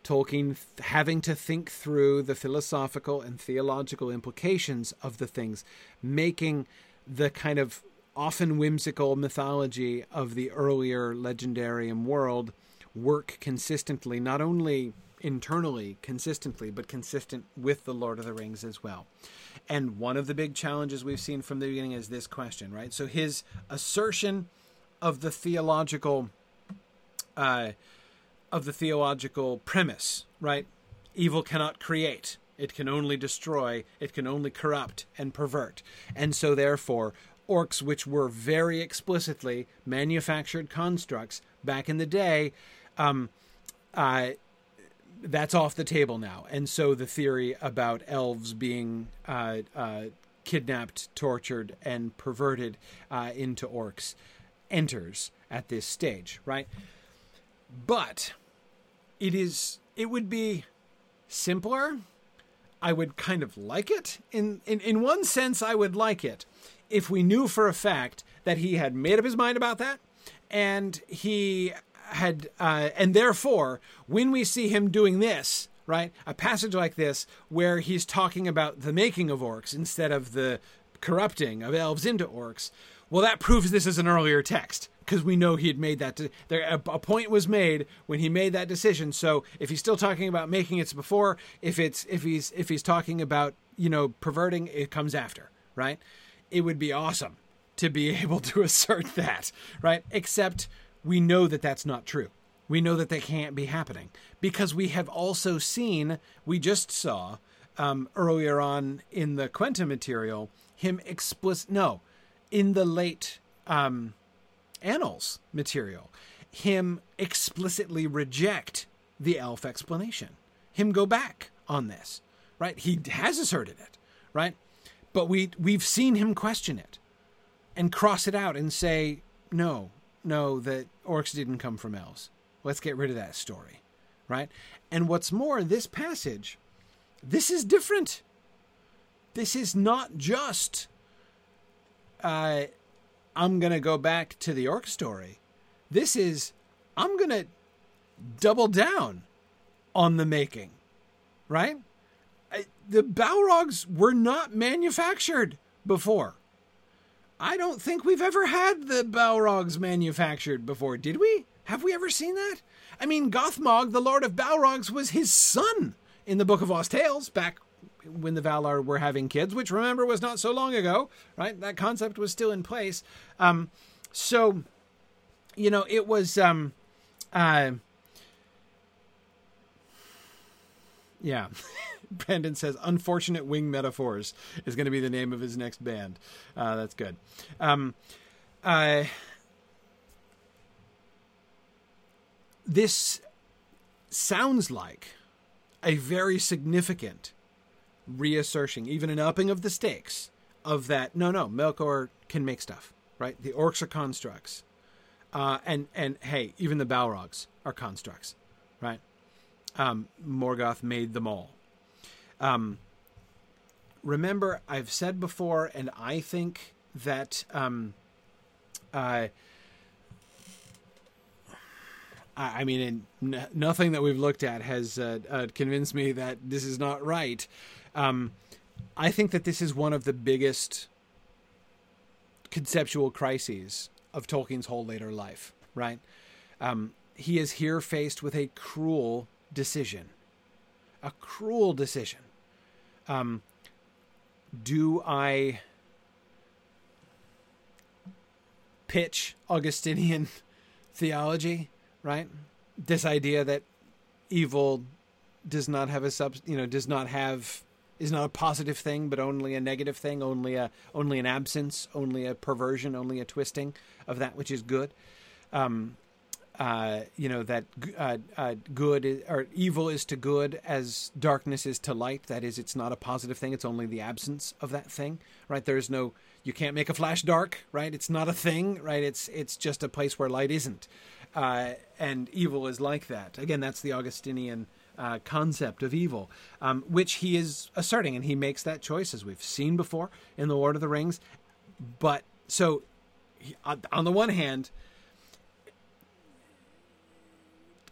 Tolkien having to think through the philosophical and theological implications of the things, making the kind of often whimsical mythology of the earlier legendarium world work consistently, not only internally consistently, but consistent with the Lord of the Rings as well. And one of the big challenges we've seen from the beginning is this question, right? So his assertion of the theological, uh, of the theological premise, right? Evil cannot create. It can only destroy. It can only corrupt and pervert. And so, therefore, orcs, which were very explicitly manufactured constructs back in the day, um, uh, that's off the table now. And so the theory about elves being uh, uh, kidnapped, tortured, and perverted uh, into orcs enters at this stage, right? But it is it would be simpler. I would kind of like it. In, in in one sense, I would like it if we knew for a fact that he had made up his mind about that and he had, uh, and therefore, when we see him doing this right? A passage like this where he's talking about the making of orcs instead of the corrupting of elves into orcs. Well, that proves this is an earlier text because we know he had made that. De- there, a, a, point was made when he made that decision. So if he's still talking about making it's before, if it's if he's if he's talking about you know perverting, it comes after, right? It would be awesome to be able to assert that, right? Except we know that that's not true. We know that that can't be happening because we have also seen, we just saw um, earlier on in the Quenta material, him explicit, no, in the late um, Annals material, him explicitly reject the elf explanation, him go back on this, right? He has asserted it, right? But we we've seen him question it and cross it out and say, no, no, that orcs didn't come from elves. Let's get rid of that story, right? And what's more, this passage, this is different. This is not just, uh, I'm to go back to the orc story. This is, I'm to double down on the making, right? The Balrogs were not manufactured before. I don't think we've ever had the Balrogs manufactured before, did we? Have we ever seen that? I mean, Gothmog, the Lord of Balrogs, was his son in the Book of Lost Tales back when the Valar were having kids, which remember was not so long ago, right? That concept was still in place. Um, so, you know, it was, um, uh, yeah. Brandon says, "Unfortunate wing metaphors" is going to be the name of his next band. Uh, that's good. Um, this sounds like a very significant reassertion, even an upping of the stakes of that. No, no, Melkor can make stuff, right? The orcs are constructs, uh, and and hey, even the Balrogs are constructs, right? Um, Morgoth made them all. Um, remember, I've said before, and I think that um, uh, I mean, n- nothing that we've looked at has uh, uh, convinced me that this is not right. Um, I think that this is one of the biggest conceptual crises of Tolkien's whole later life. Right? Um, he is here faced with a cruel decision, a cruel decision. Um, do I pitch Augustinian theology? right? This idea that evil does not have a sub, you know, does not have is not a positive thing, but only a negative thing, only a only an absence, only a perversion, only a twisting of that which is good. Um, uh, you know that uh, uh, good is, or evil is to good as darkness is to light. That is, it's not a positive thing. It's only the absence of that thing. Right? There is no. You can't make a flash dark. Right? It's not a thing. Right? It's it's just a place where light isn't. Uh, and evil is like that. Again, that's the Augustinian uh, concept of evil, um, which he is asserting, and he makes that choice as we've seen before in the Lord of the Rings. But so, on the one hand,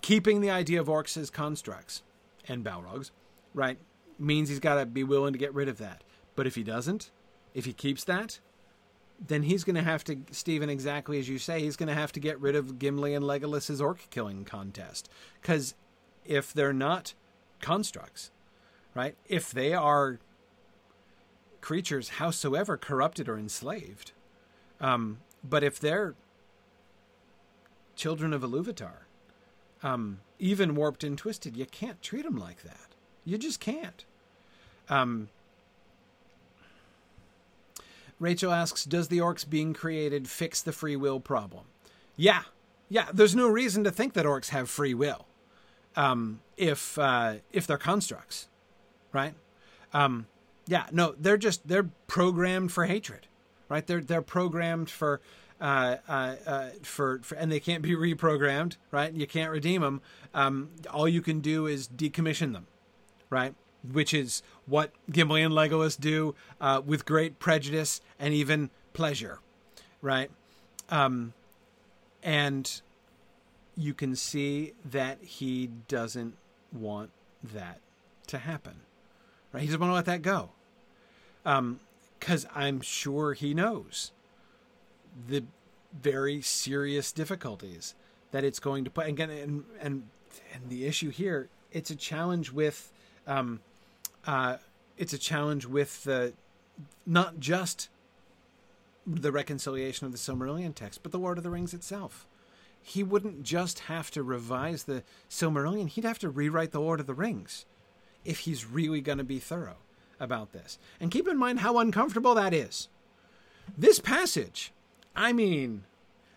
keeping the idea of orcs as constructs and Balrogs, right, means he's got to be willing to get rid of that. But if he doesn't, if he keeps that, then he's going to have to, Stephen, exactly as you say, he's going to have to get rid of Gimli and Legolas's orc killing contest. Because if they're not constructs, right? If they are creatures, howsoever corrupted or enslaved, um, but if they're children of Iluvatar, um, even warped and twisted, you can't treat them like that. You just can't. Um, Rachel asks, Does the orcs being created fix the free will problem? Yeah. Yeah, there's no reason to think that orcs have free will um, if uh, if they're constructs, right? Um, yeah, no, they're just they're programmed for hatred, right? They're they're programmed for uh, uh, uh, for, for, and they can't be reprogrammed, right? You can't redeem them. Um, all you can do is decommission them, right? which is what Gimli and Legolas do uh, with great prejudice and even pleasure, right? Um, and you can see that he doesn't want that to happen. Right? He doesn't want to let that go. Um, because I'm sure he knows the very serious difficulties that it's going to put. Again, and and and the issue here, it's a challenge with, um, uh, it's a challenge with the not just the reconciliation of the Silmarillion text, but the Lord of the Rings itself. He wouldn't just have to revise the Silmarillion; he'd have to rewrite the Lord of the Rings if he's really going to be thorough about this. And keep in mind how uncomfortable that is. This passage, I mean,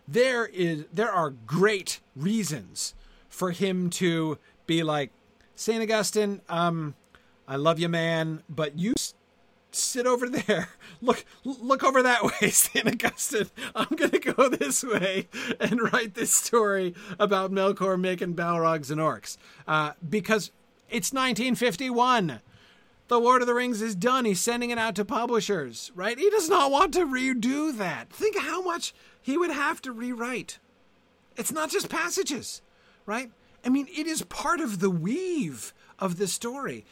there is there are great reasons for him to be like Saint Augustine, um I love you man, but you sit over there. Look look over that way, Saint Augustine. I'm going to go this way and write this story about Melkor making Balrogs and orcs. Uh, because it's 1951. The Lord of the Rings is done. He's sending it out to publishers, right? He does not want to redo that. Think how much he would have to rewrite. It's not just passages, right? I mean, it is part of the weave of the story.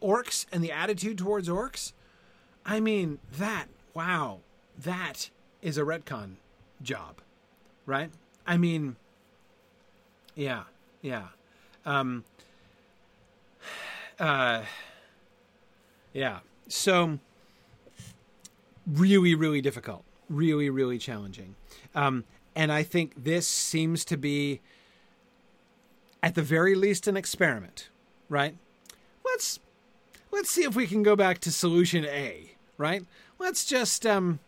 Orcs and the attitude towards orcs. I mean, that, wow, that is a retcon job, right? I mean, yeah, yeah. Um, uh, yeah. So really, really difficult. Really, really challenging. Um, and I think this seems to be, at the very least, an experiment, right? Let's let's see if we can go back to solution A, right? Let's just um,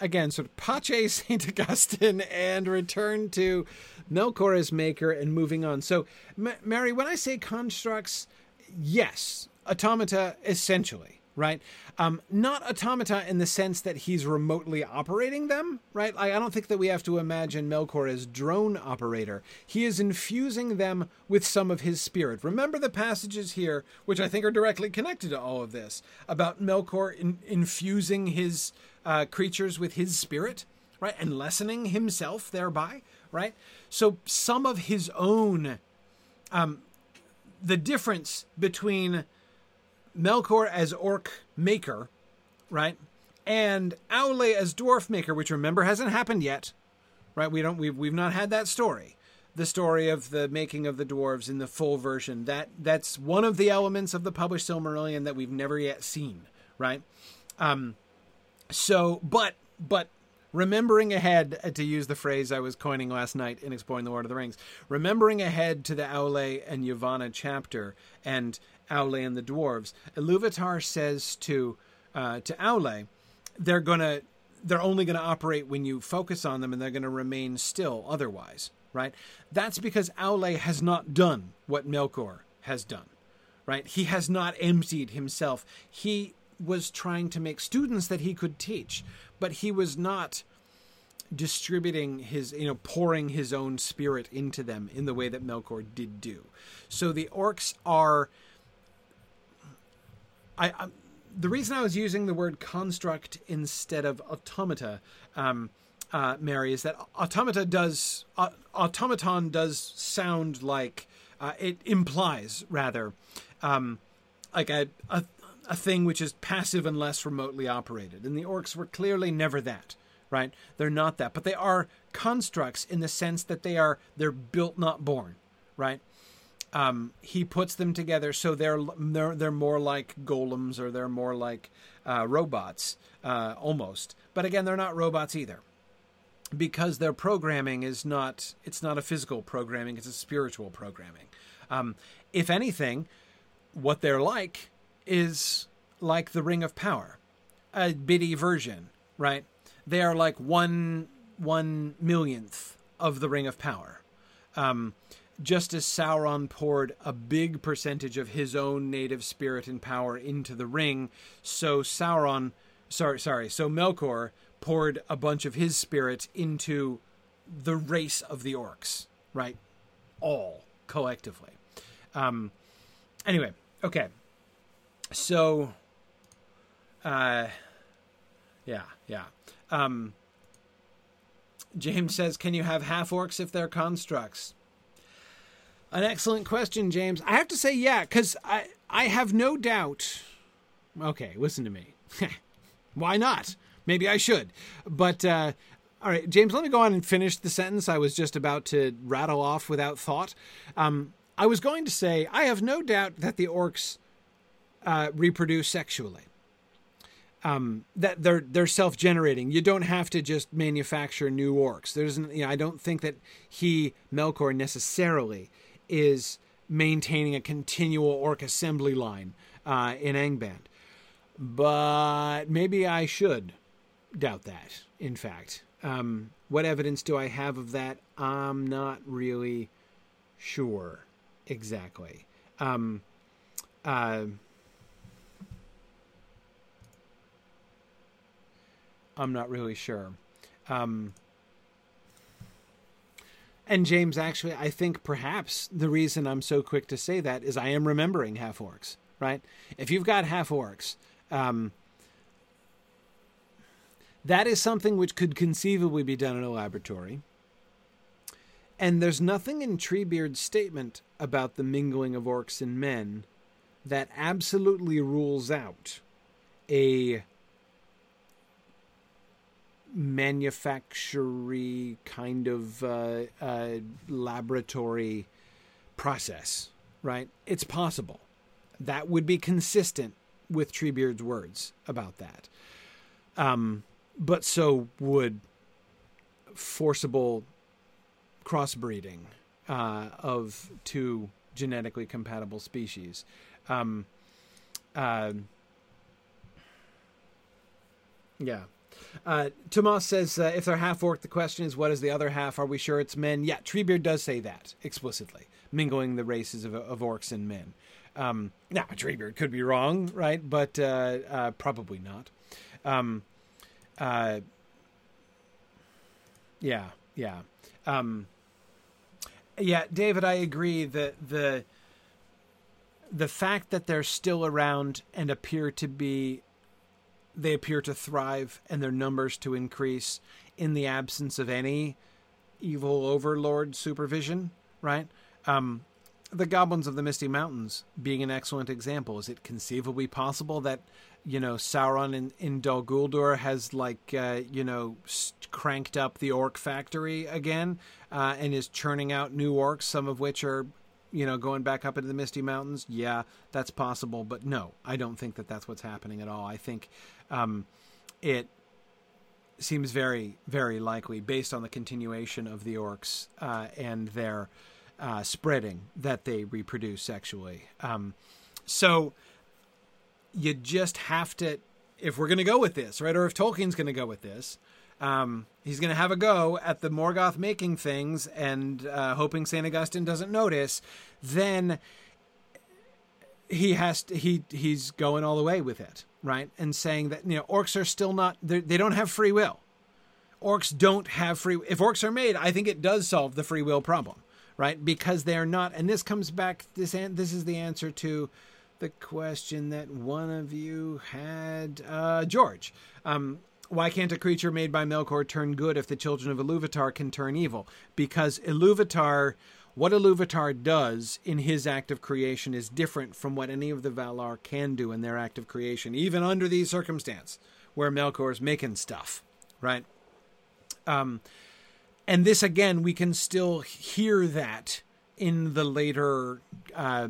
again sort of pace Saint Augustine and return to Melkor as maker and moving on. So, M- Mary, when I say constructs, yes, automata essentially, right? Um, not automata in the sense that he's remotely operating them, right? I, I don't think that we have to imagine Melkor as drone operator. He is infusing them with some of his spirit. Remember the passages here, which I think are directly connected to all of this, about Melkor in, infusing his uh, creatures with his spirit, right? And lessening himself thereby, right? So some of his own, um, the difference between Melkor as orc maker, right? And Aule as dwarf maker, which remember hasn't happened yet, right? We don't we've we've not had that story. The story of the making of the dwarves in the full version. That that's one of the elements of the published Silmarillion that we've never yet seen, right? Um so but but remembering ahead uh, to use the phrase I was coining last night in exploring the Lord of the Rings, remembering ahead to the Aule and Yavanna chapter and Aule and the dwarves. Iluvatar says to uh, to Aule, they're gonna they're only going to operate when you focus on them, and they're going to remain still otherwise. Right? That's because Aule has not done what Melkor has done. Right? He has not emptied himself. He was trying to make students that he could teach, but he was not distributing his, you know, pouring his own spirit into them in the way that Melkor did do. So the orcs are I, I, the reason I was using the word construct instead of automata, um, uh, Mary, is that automata does uh, automaton does sound like uh, it implies rather um, like a, a a thing which is passive and less remotely operated, and the orcs were clearly never that. Right? They're not that, but they are constructs in the sense that they are they're built, not born. Right? Um, he puts them together so they're they're they're more like golems or they're more like uh, robots uh, almost. But again, they're not robots either because their programming is not it's not a physical programming; it's a spiritual programming. Um, if anything, what they're like is like the Ring of Power, a bitty version, right? They are like one one millionth of the Ring of Power. Um, just as Sauron poured a big percentage of his own native spirit and power into the ring, so Sauron, sorry, sorry, so Melkor poured a bunch of his spirit into the race of the orcs, right? All collectively. Um, anyway, okay. So, uh, yeah, yeah. Um, James says, "Can you have half orcs if they're constructs?" An excellent question, James. I have to say, yeah, because I I have no doubt. Okay, listen to me. Why not? Maybe I should. But uh, all right, James, let me go on and finish the sentence I was just about to rattle off without thought. Um, I was going to say I have no doubt that the orcs uh, reproduce sexually. Um, that they're they're self generating. You don't have to just manufacture new orcs. There's you know I don't think that he Melkor necessarily is maintaining a continual orc assembly line uh, in Angband, but maybe I should doubt that. In fact, um, what evidence do I have of that? I'm not really sure exactly. Um, uh, I'm not really sure. Um, and James, actually, I think perhaps the reason I'm so quick to say that is I am remembering half orcs, right? If you've got half orcs, um, that is something which could conceivably be done in a laboratory. And there's nothing in Treebeard's statement about the mingling of orcs and men that absolutely rules out a manufacturing kind of uh, uh, laboratory process, right? It's possible. That would be consistent with Treebeard's words about that. Um, but so would forcible crossbreeding uh, of two genetically compatible species. Um, uh, yeah. Uh, Tomas says uh, if they're half orc, the question is what is the other half? Are we sure it's men? Yeah, Treebeard does say that explicitly, mingling the races of, of orcs and men. Um, now, Treebeard could be wrong, right? But uh, uh probably not. Um, uh, yeah, yeah. Um, yeah, David, I agree that the the fact that they're still around and appear to be they appear to thrive and their numbers to increase in the absence of any evil overlord supervision, right? Um, the goblins of the Misty Mountains being an excellent example. Is it conceivably possible that you know Sauron in, in Dol Guldur has like uh, you know cranked up the orc factory again uh, and is churning out new orcs, some of which are you know going back up into the Misty Mountains? Yeah, that's possible, but no, I don't think that that's what's happening at all. I think um, it seems very very likely based on the continuation of the orcs uh, and their uh, spreading that they reproduce sexually. Um, so you just have to, if we're going to go with this, right, or if Tolkien's going to go with this, um, he's going to have a go at the Morgoth making things and uh, hoping St. Augustine doesn't notice, then he has to, he he's going all the way with it, right? And saying that you know orcs are still not they don't have free will. Orcs don't have free. If orcs are made, I think it does solve the free will problem right? Because they're not, and this comes back. This this is the answer to the question that one of you had, uh, George. Um, why can't a creature made by Melkor turn good if the children of Iluvatar can turn evil? Because Iluvatar, what Iluvatar does in his act of creation is different from what any of the Valar can do in their act of creation, even under these circumstances where Melkor is making stuff, right? Um, and this again, we can still hear that in the later uh,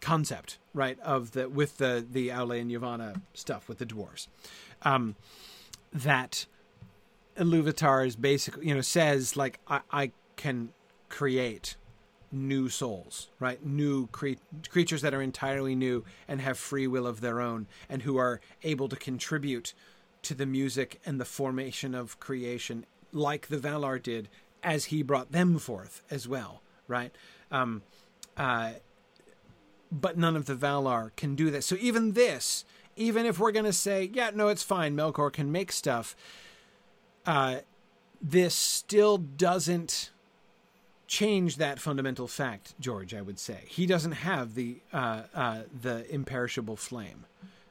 concept, right? Of the with the the Aule and Yavanna stuff with the dwarves, um, that Iluvatar is basically you know says like I, I can create new souls, right? New cre- creatures that are entirely new and have free will of their own, and who are able to contribute to the music and the formation of creation like the Valar did as he brought them forth as well, right? Um, uh, but none of the Valar can do that. So even this, even if we're going to say, yeah, no, it's fine, Melkor can make stuff, uh, this still doesn't change that fundamental fact, George. I would say he doesn't have the uh, uh, the imperishable flame.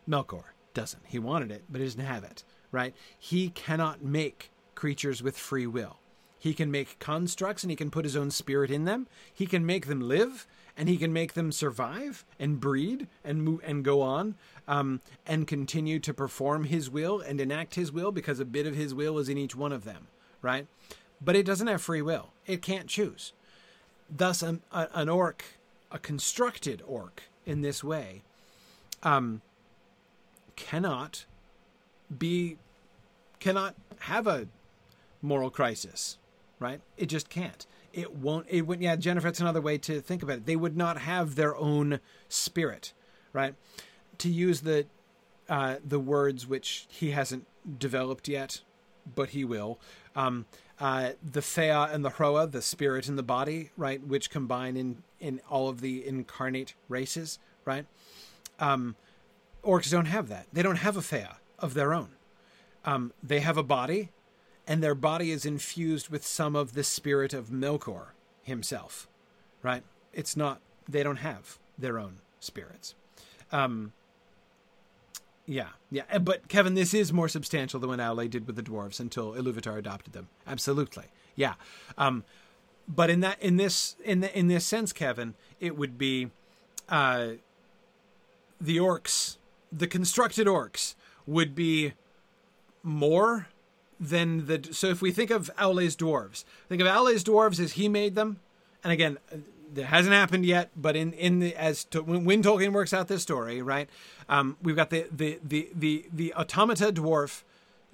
Melkor doesn't. He wanted it, but he doesn't have it. Right? He cannot make creatures with free will. He can make constructs and he can put his own spirit in them. He can make them live and he can make them survive and breed and move and go on um, and continue to perform his will and enact his will because a bit of his will is in each one of them, right? But it doesn't have free will. It can't choose. Thus, an, an orc, a constructed orc in this way, um, cannot be cannot have a moral crisis, right? It just can't. It won't. It would. Yeah, Jennifer. It's another way to think about it. They would not have their own spirit, right? To use the uh, the words which he hasn't developed yet, but he will. Um, uh, the Fea and the Hroa, the spirit and the body, right, which combine in in all of the incarnate races, right? Um, orcs don't have that. They don't have a Fea of their own. Um, they have a body, and their body is infused with some of the spirit of Melkor himself, right? It's not. They don't have their own spirits. Um, yeah, yeah. But Kevin, this is more substantial than what Aule did with the dwarves until Iluvatar adopted them. Absolutely, yeah. Um, but in that, in this, in the, in this sense, Kevin, it would be uh, the orcs, the constructed orcs, would be more than the. So if we think of Aule's dwarves, think of Aule's dwarves as he made them, and again, that hasn't happened yet, but in in the as to, when, when Tolkien works out this story, right? Um, we've got the the the the the automata dwarf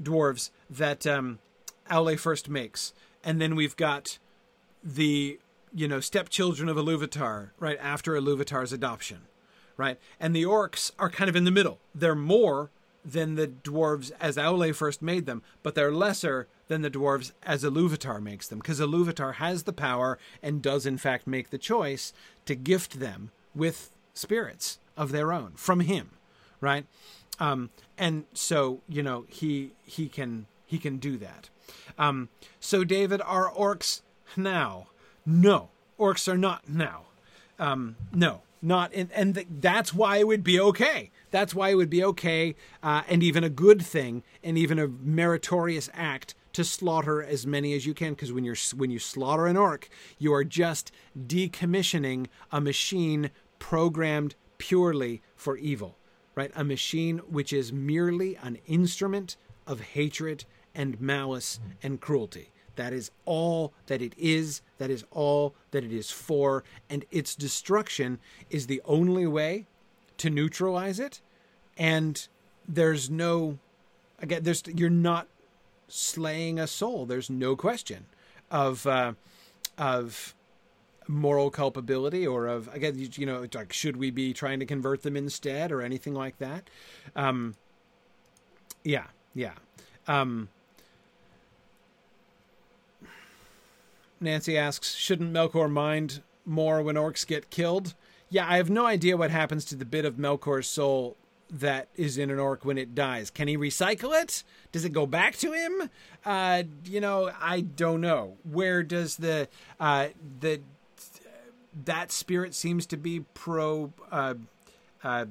dwarves that um, Aule first makes, and then we've got the you know stepchildren of Iluvatar right after Iluvatar's adoption, right? And the orcs are kind of in the middle. They're more than the dwarves as Aule first made them, but they're lesser than the dwarves as Iluvatar makes them, because Iluvatar has the power and does in fact make the choice to gift them with spirits of their own from him, right? Um, and so you know he he can he can do that. Um, so David, are orcs now? No, orcs are not now. Um, no, not in, and th- that's why it would be okay. That's why it would be okay uh, and even a good thing and even a meritorious act to slaughter as many as you can because when you're when you slaughter an orc, you are just decommissioning a machine programmed purely for evil, right? A machine which is merely an instrument of hatred and malice and cruelty. That is all that it is. That is all that it is for. And its destruction is the only way to neutralize it. And there's no, again, there's, you're not slaying a soul. There's no question of uh, of moral culpability or of again you know like should we be trying to convert them instead or anything like that. Um, yeah, yeah. Um, Nancy asks, shouldn't Melkor mind more when orcs get killed? Yeah, I have no idea what happens to the bit of Melkor's soul that is in an orc when it dies. Can he recycle it? Does it go back to him? Uh, you know, I don't know. Where does the uh, the that spirit seems to be pro uh, uh,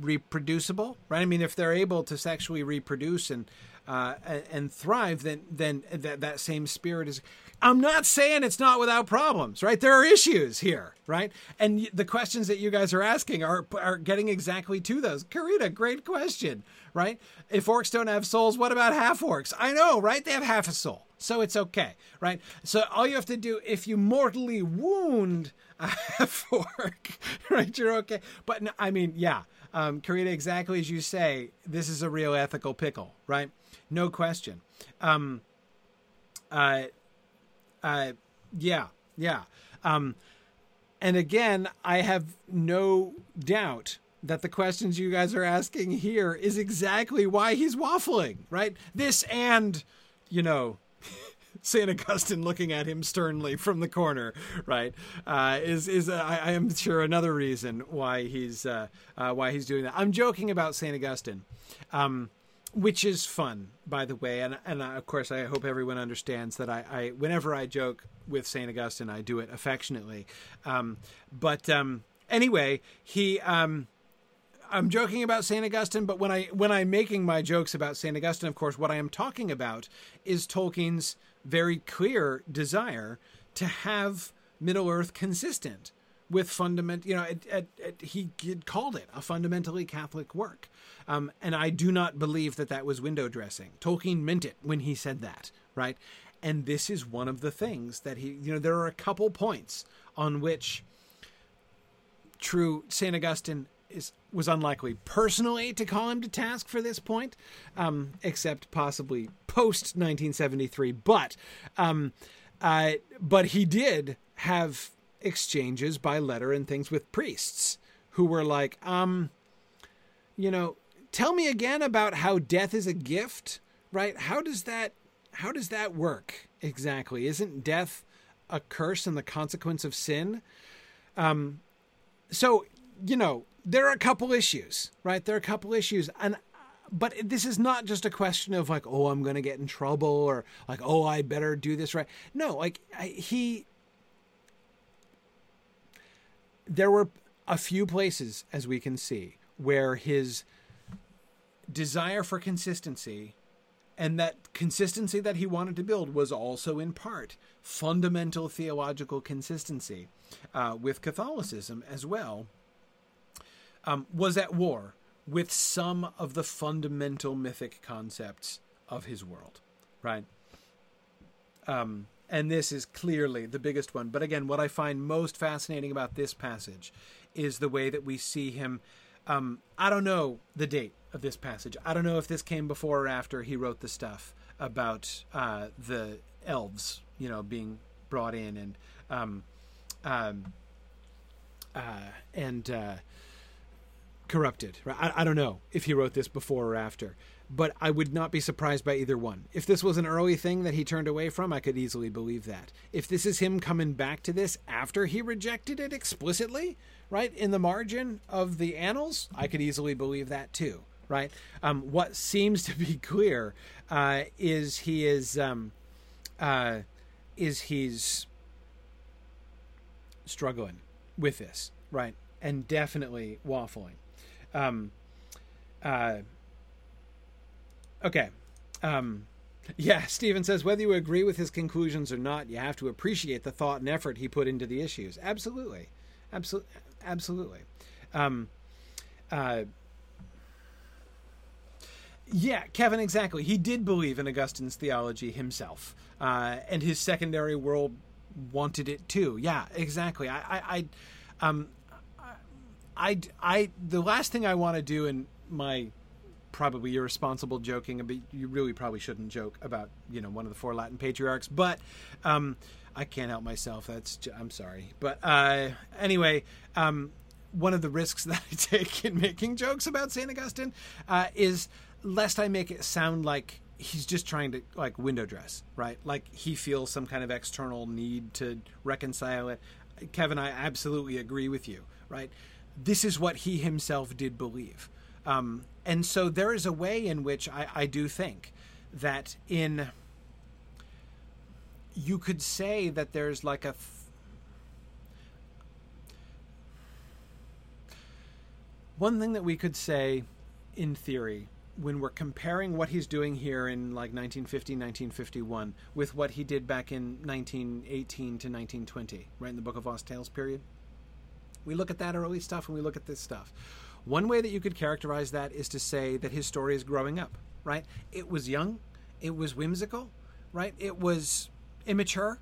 reproducible, right? I mean, if they're able to sexually reproduce and uh, and thrive, then then that that same spirit is. I'm not saying it's not without problems, right? There are issues here, right? And the questions that you guys are asking are are getting exactly to those. Karina, great question, right? If orcs don't have souls, what about half orcs? I know, right? They have half a soul, so it's okay, right? So all you have to do, if you mortally wound a half orc, right, you're okay. But I mean, yeah, um, Karina, exactly as you say, this is a real ethical pickle, right? No question. Um, uh, uh, yeah, yeah. Um, and again, I have no doubt that the questions you guys are asking here is exactly why he's waffling, right? This and, you know, Saint Augustine looking at him sternly from the corner, right? Uh, is is uh, I, I, am sure another reason why he's uh, uh why he's doing that. I'm joking about Saint Augustine. Um, which is fun, by the way, and and of course I hope everyone understands that I, I whenever I joke with Saint Augustine, I do it affectionately. Um, but um, anyway, he um, I'm joking about Saint Augustine, but when I when I'm making my jokes about Saint Augustine, of course, what I am talking about is Tolkien's very clear desire to have Middle Earth consistent with fundament. You know, it, it, it, he called it a fundamentally Catholic work, um, and I do not believe that that was window dressing. Tolkien meant it when he said that, right? And this is one of the things that he. You know, there are a couple points on which true Saint Augustine is was unlikely personally to call him to task for this point, um, except possibly post 1973. But um, uh, but he did have exchanges by letter and things with priests who were like, um, you know, tell me again about how death is a gift, right? How does that how does that work exactly? Isn't death a curse and the consequence of sin? Um, so you know, there are a couple issues, right? There are a couple issues, and but this is not just a question of like, oh, I'm going to get in trouble, or like, oh, I better do this right. No, like I, he, there were a few places, as we can see, where his desire for consistency and that consistency that he wanted to build was also in part fundamental theological consistency uh, with Catholicism as well um, was at war with some of the fundamental mythic concepts of his world, right? Um, and this is clearly the biggest one. But again, what I find most fascinating about this passage is the way that we see him. Um, I don't know the date of this passage. I don't know if this came before or after he wrote the stuff about uh, the elves, you know, being brought in and um, um, uh, and uh, corrupted. I, I don't know if he wrote this before or after, but I would not be surprised by either one. If this was an early thing that he turned away from, I could easily believe that. If this is him coming back to this after he rejected it explicitly, right, in the margin of the annals, I could easily believe that too, right? Um, what seems to be clear uh, is he is um, uh, is he's struggling with this, right, and definitely waffling. Um, uh, okay. Um, yeah, Steven says whether you agree with his conclusions or not, you have to appreciate the thought and effort he put into the issues. Absolutely, absolutely, absolutely. Um, uh, yeah, Kevin, exactly. He did believe in Augustine's theology himself, uh, and his secondary world wanted it too. Yeah, exactly. I, I, I um, I, I, the last thing I want to do in my probably irresponsible joking, but you really probably shouldn't joke about you know one of the four Latin patriarchs, but um, I can't help myself. That's I'm sorry, but uh, anyway, um, one of the risks that I take in making jokes about Saint Augustine uh, is lest I make it sound like he's just trying to like window dress, right? Like he feels some kind of external need to reconcile it. Kevin, I absolutely agree with you, right? This is what he himself did believe. Um, and so there is a way in which I, I do think that in you could say that there's like a one thing that we could say in theory when we're comparing what he's doing here in like 1950 1951 with what he did back in 1918 to 1920 right in the book of lost tales period we look at that early stuff and we look at this stuff. One way that you could characterize that is to say that his story is growing up, right? It was young, it was whimsical, right? It was immature.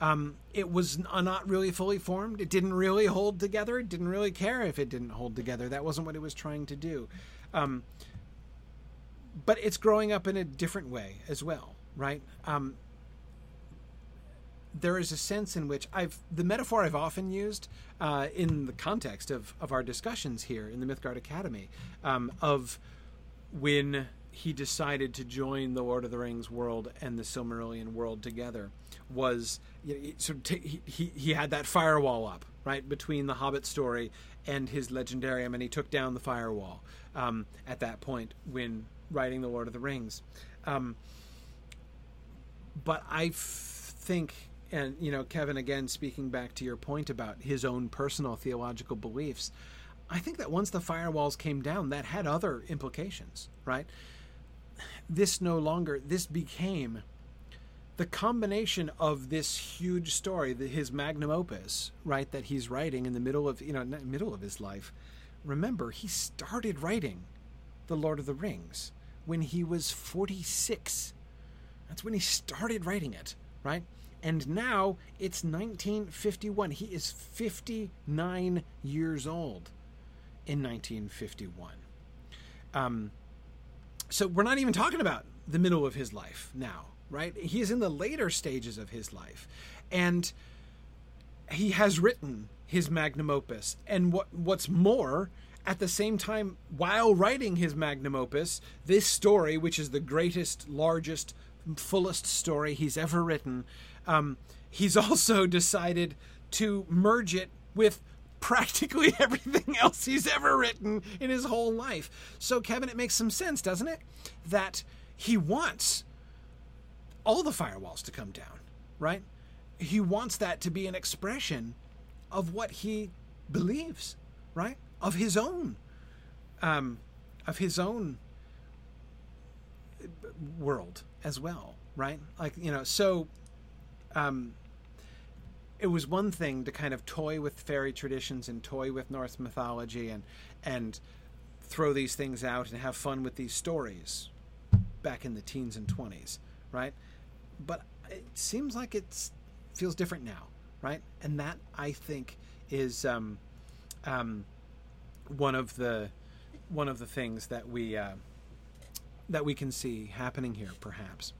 Um, it was not really fully formed. It didn't really hold together. It didn't really care if it didn't hold together. That wasn't what it was trying to do. Um, but it's growing up in a different way as well, right? Um, there is a sense in which I've the metaphor I've often used uh, in the context of of our discussions here in the Mythgard Academy um, of when he decided to join the Lord of the Rings world and the Silmarillion world together was you know, so t- he he had that firewall up right between the Hobbit story and his legendarium, and he took down the firewall um, at that point when writing the Lord of the Rings. Um, but I think and you know kevin again speaking back to your point about his own personal theological beliefs i think that once the firewalls came down that had other implications right this no longer this became the combination of this huge story, the, his magnum opus, right, that he's writing in the middle of you know middle of his life. Remember, he started writing the Lord of the Rings when he was 46. That's when he started writing it, right? And now it's 1951. He is 59 years old in 1951. Um, so we're not even talking about the middle of his life now, right? He is in the later stages of his life. And he has written his magnum opus. And what what's more, at the same time, while writing his magnum opus, this story, which is the greatest, largest, fullest story he's ever written, um, he's also decided to merge it with practically everything else he's ever written in his whole life. So, Kevin, it makes some sense, doesn't it? That he wants all the firewalls to come down, right? He wants that to be an expression of what he believes, right? Of his own, um, of his own world as well, right? Like you know, so um, it was one thing to kind of toy with fairy traditions and toy with Norse mythology and and throw these things out and have fun with these stories back in the teens and 20s, right? But it seems like it feels different now, right? And that I think is um, um, one of the one of the things that we uh, that we can see happening here, perhaps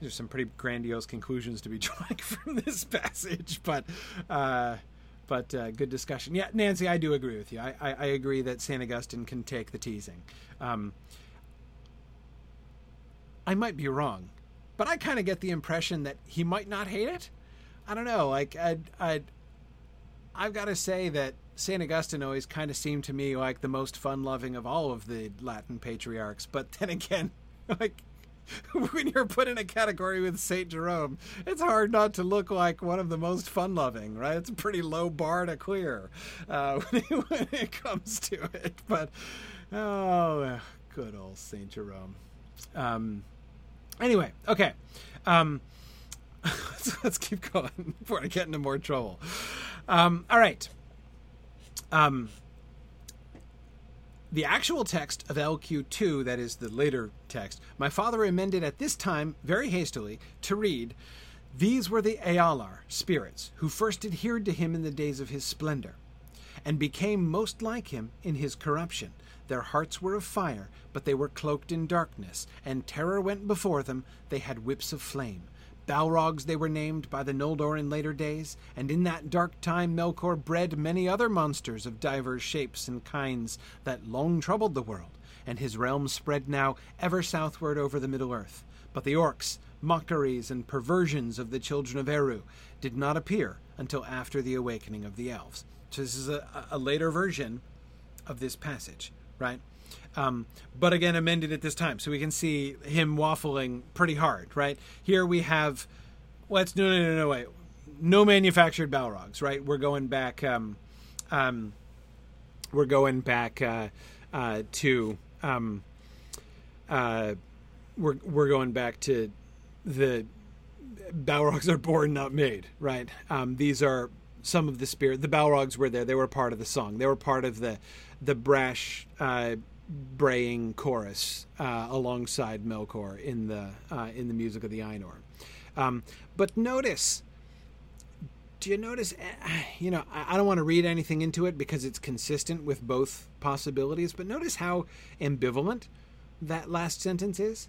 there's some pretty grandiose conclusions to be drawing from this passage, but uh, but uh, good discussion. Yeah, Nancy, I do agree with you. I, I, I agree that Saint Augustine can take the teasing. Um, I might be wrong, but I kind of get the impression that he might not hate it. I don't know. Like I I I've got to say that Saint Augustine always kind of seemed to me like the most fun-loving of all of the Latin patriarchs. But then again, like when you're put in a category with Saint Jerome, it's hard not to look like one of the most fun-loving, right? It's a pretty low bar to clear uh, when, it, when, it, comes to it. But oh, good old Saint Jerome. Um, anyway, okay. Um, let's, let's, keep going before I get into more trouble. Um, all right. Um, the actual text of LQ2, that is the later text, my father amended at this time, very hastily, to read These were the Ealar, spirits, who first adhered to him in the days of his splendor, and became most like him in his corruption. Their hearts were of fire, but they were cloaked in darkness, and terror went before them. They had whips of flame. Balrogs they were named by the Noldor in later days, and in that dark time Melkor bred many other monsters of divers shapes and kinds that long troubled the world, and his realm spread now ever southward over the Middle Earth. But the orcs, mockeries, and perversions of the children of Eru did not appear until after the awakening of the elves. So this is a, a later version of this passage, right? Um, but again, amended at this time, so we can see him waffling pretty hard, right? Here we have, let's no no no no wait, no manufactured Balrogs, right? We're going back, um, um, we're going back uh, uh, to, um, uh, we're we're going back to the Balrogs are born, not made, right? Um, these are some of the spirit. The Balrogs were there; they were part of the song. They were part of the the brash uh, braying chorus uh, alongside Melkor in the uh, in the music of the Ainur. Um, but notice, do you notice? Eh, you know, I don't want to read anything into it because it's consistent with both possibilities. But notice how ambivalent that last sentence is.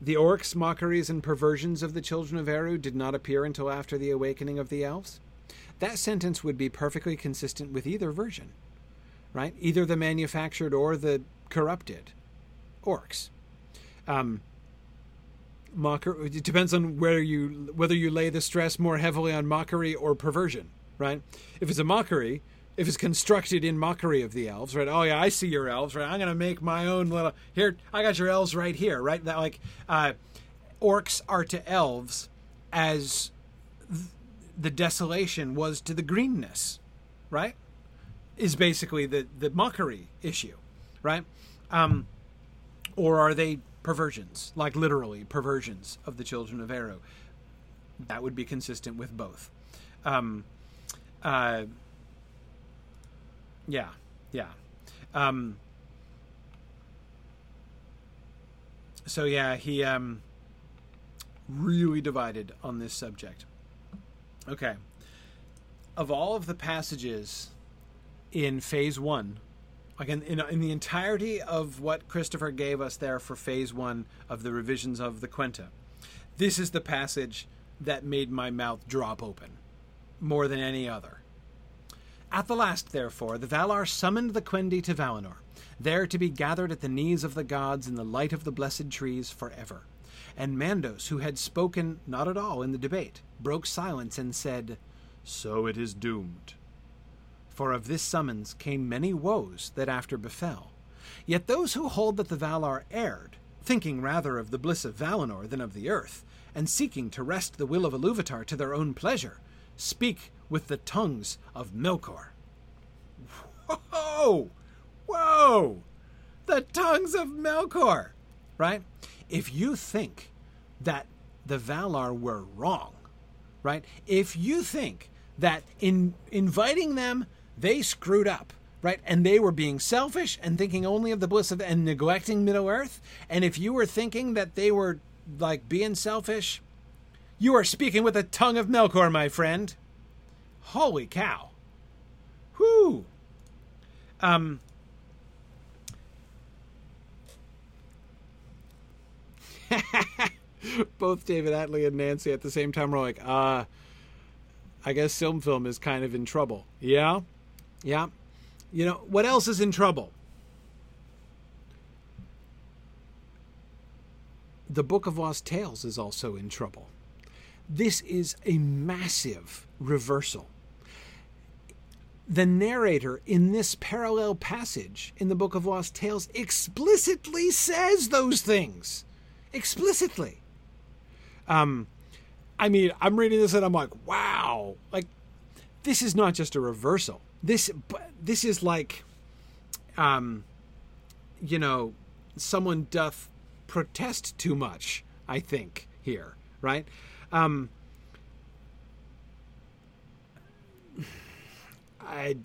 The orcs, mockeries, and perversions of the children of Eru did not appear until after the awakening of the elves. That sentence would be perfectly consistent with either version right? Either the manufactured or the corrupted orcs. Um, it depends on where you whether you lay the stress more heavily on mockery or perversion, right? If it's a mockery, if it's constructed in mockery of the elves, right? Oh yeah, I see your elves, right? I'm gonna make my own little here. I got your elves right here, right? That like uh, orcs are to elves as th- the desolation was to the greenness, right? Is basically the the mockery issue, right? Um, or are they perversions, like literally perversions of the children of Eru? that would be consistent with both. Um, uh, yeah, yeah. Um, so yeah, he um, really divided on this subject. Okay. Of all of the passages in phase one, like in, in, in, the entirety of what Christopher gave us there for phase one of the revisions of the Quenta, this is the passage that made my mouth drop open more than any other. At the last, therefore, the Valar summoned the Quendi to Valinor, there to be gathered at the knees of the gods in the light of the blessed trees forever. And Mandos, who had spoken not at all in the debate, broke silence and said, So it is doomed. For of this summons came many woes that after befell. Yet those who hold that the Valar erred, thinking rather of the bliss of Valinor than of the earth, and seeking to wrest the will of Iluvatar to their own pleasure, speak with the tongues of Melkor. Whoa! Whoa! The tongues of Melkor! Right? If you think that the Valar were wrong, right? If you think that in inviting them, they screwed up, right? And they were being selfish and thinking only of the bliss of and neglecting Middle Earth, and if you were thinking that they were like being selfish, you are speaking with the tongue of Melkor, my friend. Holy cow. Whoo. Um Both David Atlee and Nancy at the same time were like, uh I guess Silm Film is kind of in trouble. Yeah? Yeah. You know, what else is in trouble? The Book of Lost Tales is also in trouble. This is a massive reversal the narrator in this parallel passage in the Book of Lost Tales explicitly says those things. Explicitly. Um, I mean, I'm reading this and I'm like, wow, like this is not just a reversal. This, this is like, um, you know, someone doth protest too much. I think here, right? Um, I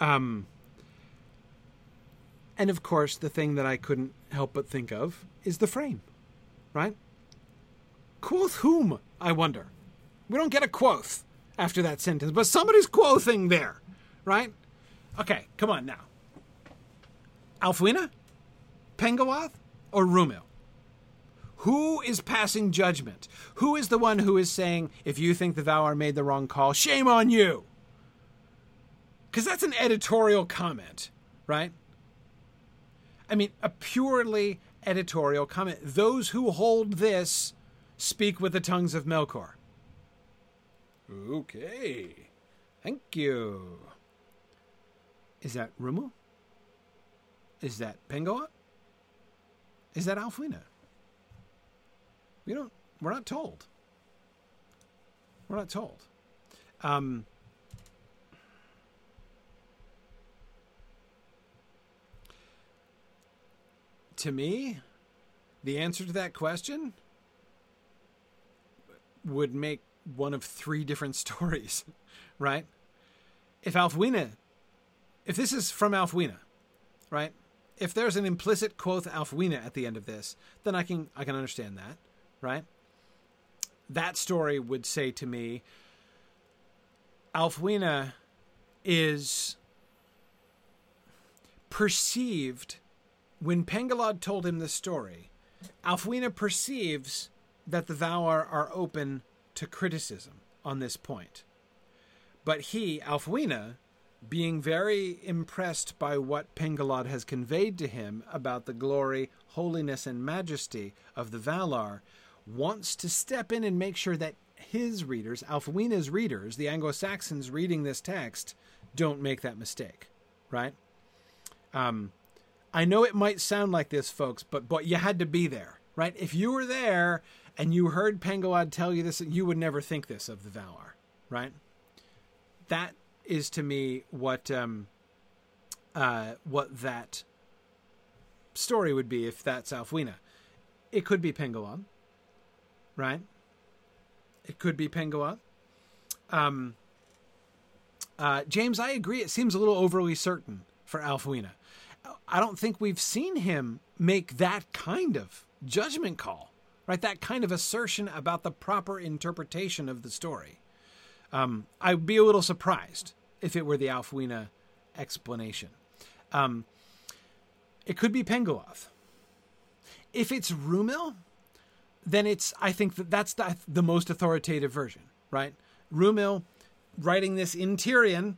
um and of course the thing that I couldn't help but think of is the frame. Right? Quoth whom, I wonder. We don't get a quoth after that sentence, but somebody's quoting there, right? Okay, come on now. Ælfwine? Pengolodh? Or Rumil? Who is passing judgment? Who is the one who is saying, if you think the Valar made the wrong call, shame on you? Because that's an editorial comment, right? I mean, a purely editorial comment. Those who hold this speak with the tongues of Melkor. Okay. Thank you. Is that Rumil? Is that Pengolodh? Is that Ælfwine? We don't. We're not told. We're not told. Um, to me, the answer to that question would make one of three different stories, right? If Ælfwine, if this is from Ælfwine, right? If there's an implicit quoth Ælfwine at the end of this, then I can I can understand that, right? That story would say to me, Ælfwine is perceived when Pengolodh told him the story, Ælfwine perceives that the Valar are open to criticism on this point. But he, Ælfwine, being very impressed by what Pengolodh has conveyed to him about the glory, holiness, and majesty of the Valar, wants to step in and make sure that his readers, Ælfwine's readers, the Anglo Saxons reading this text, don't make that mistake, right? Um, I know it might sound like this, folks, but but you had to be there, right? If you were there and you heard Pengolodh tell you this, and you would never think this of the Valar, right? That is to me what um, uh, what that story would be if that's Ælfwine. It could be Penglod, right? It could be Pengolodh. Um, uh, James, I agree. It seems a little overly certain for Ælfwine. I don't think we've seen him make that kind of judgment call, right? That kind of assertion about the proper interpretation of the story. Um, I'd be a little surprised if it were the Ælfwine explanation. Um, it could be Pengolodh. If it's Rumil, then it's I think that that's the, the most authoritative version, right? Rumil writing this in Tirion,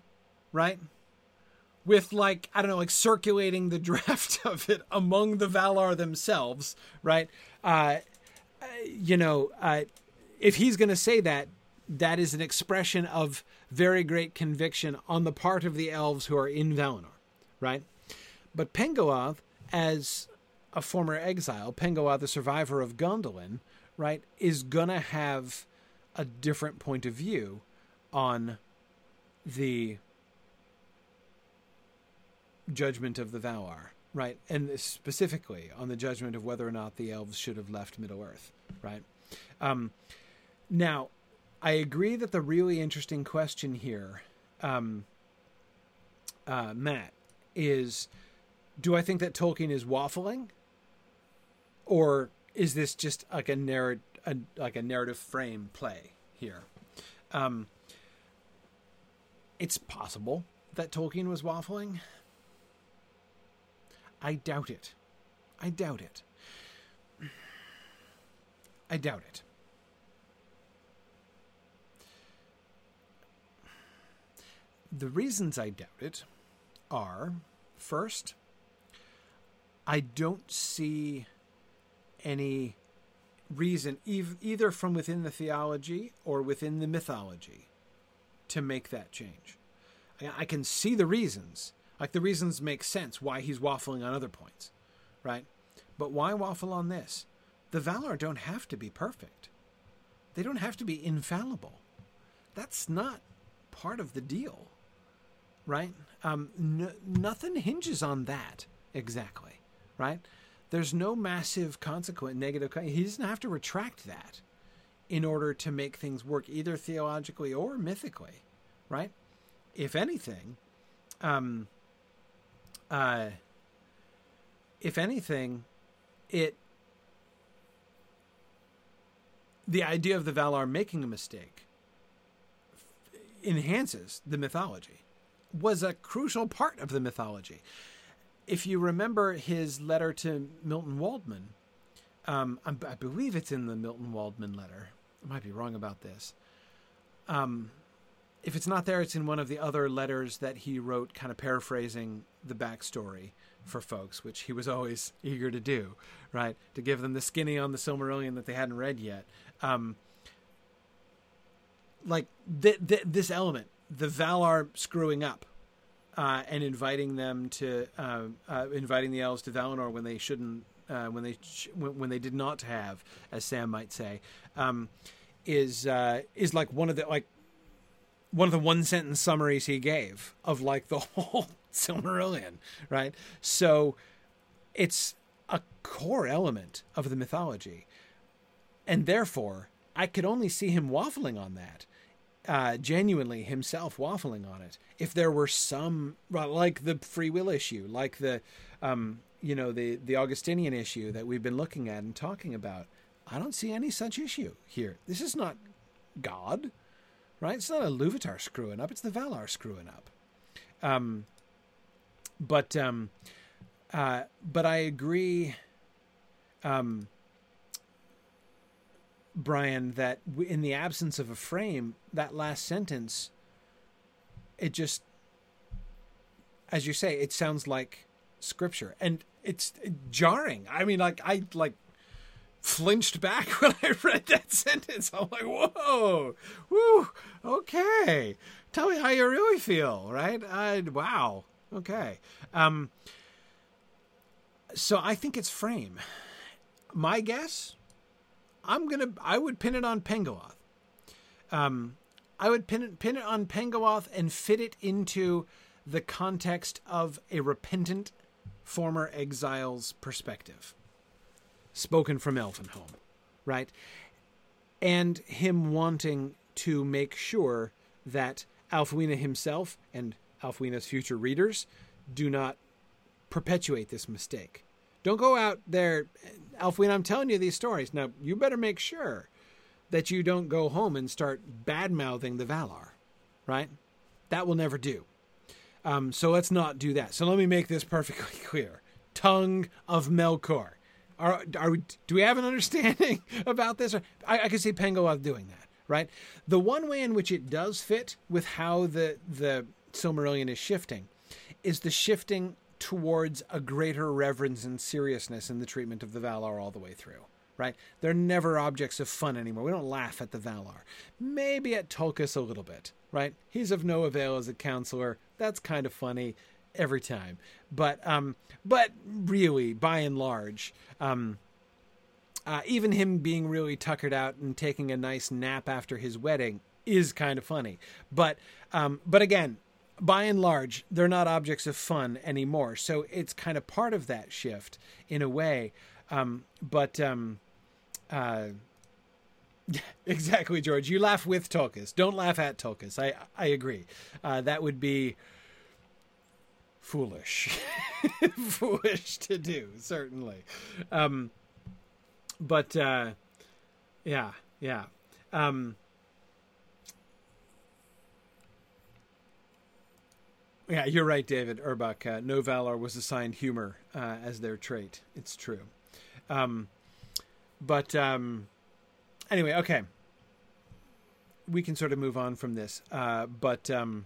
right? With like I don't know, like circulating the draft of it among the Valar themselves, right? Uh, you know, uh, if he's going to say that, that is an expression of very great conviction on the part of the elves who are in Valinor, right? But Pengolodh, as a former exile, Pengolodh, the survivor of Gondolin, right, is gonna have a different point of view on the judgment of the Valar, right? And specifically on the judgment of whether or not the elves should have left Middle Earth, right? Um, now, I agree that the really interesting question here, um, uh, Matt, is do I think that Tolkien is waffling? Or is this just like a narrative, like a narrative frame play here? Um, it's possible that Tolkien was waffling. I doubt it. I doubt it. I doubt it. The reasons I doubt it are first, I don't see any reason, either from within the theology or within the mythology, to make that change. I can see the reasons. Like the reasons make sense why he's waffling on other points, right? But why waffle on this? The Valar don't have to be perfect. They don't have to be infallible. That's not part of the deal right? Um, n- nothing hinges on that exactly, right? There's no massive consequent negative. he doesn't have to retract that in order to make things work, either theologically or mythically, right? If anything, um, uh, if anything, it the idea of the Valar making a mistake enhances the mythology was a crucial part of the mythology. If you remember his letter to Milton Waldman, um, I, believe it's in the Milton Waldman letter. I might be wrong about this. Um, if it's not there, it's in one of the other letters that he wrote, kind of paraphrasing the backstory for folks, which he was always eager to do, right? To give them the skinny on the Silmarillion that they hadn't read yet. Um, like th- th- this element the Valar screwing up uh, and inviting them to uh, uh, inviting the elves to Valinor when they shouldn't, uh, when they sh- when they did not have, as Sam might say, um, is uh, is like one of the like one of the one sentence summaries he gave of like the whole Silmarillion, right? So it's a core element of the mythology, and therefore I could only see him waffling on that uh, genuinely himself waffling on it. If there were some like the free will issue, like the um, you know the the Augustinian issue that we've been looking at and talking about, I don't see any such issue here. This is not God, right? It's not a Iluvatar screwing up. It's the Valar screwing up. Um, but um, uh, but I agree. Um, Brian, that in the absence of a frame, that last sentence, it just, as you say, it sounds like scripture, and it's jarring. I mean, like I like flinched back when I read that sentence. I'm like, whoa, whoo, okay. Tell me how you really feel, right? I, wow, okay. Um, so I think it's frame. My guess I'm gonna I would pin it on Pengolodh. Um, I would pin it pin it on Pengolodh and fit it into the context of a repentant former exile's perspective, spoken from Elvenhome, right? and him wanting to make sure that Ælfwine himself and Ælfwine's future readers do not perpetuate this mistake. Don't go out there, Ælfwine, I'm telling you these stories. Now, you better make sure that you don't go home and start bad mouthing the Valar, right? That will never do. Um, so let's not do that. So let me make this perfectly clear. Tongue of Melkor. Are, are we, do we have an understanding about this? I, I can see Pengolodh doing that, right? The one way in which it does fit with how the the Silmarillion is shifting is the shifting towards a greater reverence and seriousness in the treatment of the Valar all the way through. Right? They're never objects of fun anymore. We don't laugh at the Valar. Maybe at Tulkas a little bit, right? He's of no avail as a counselor. That's kind of funny every time. But um, but really, by and large, um, uh, even him being really tuckered out and taking a nice nap after his wedding is kind of funny. But um, but again, by and large, they're not objects of fun anymore. So it's kind of part of that shift in a way. Um, but um, uh, exactly, George. You laugh with Tulkas. Don't laugh at Tulkas. I I agree. Uh, that would be foolish, foolish to do certainly. Um, but uh, yeah, yeah. Um, Yeah, you're right, David Urbach. Uh, no Valar was assigned humor uh, as their trait. It's true. Um, but um, anyway, okay. We can sort of move on from this. Uh, but um,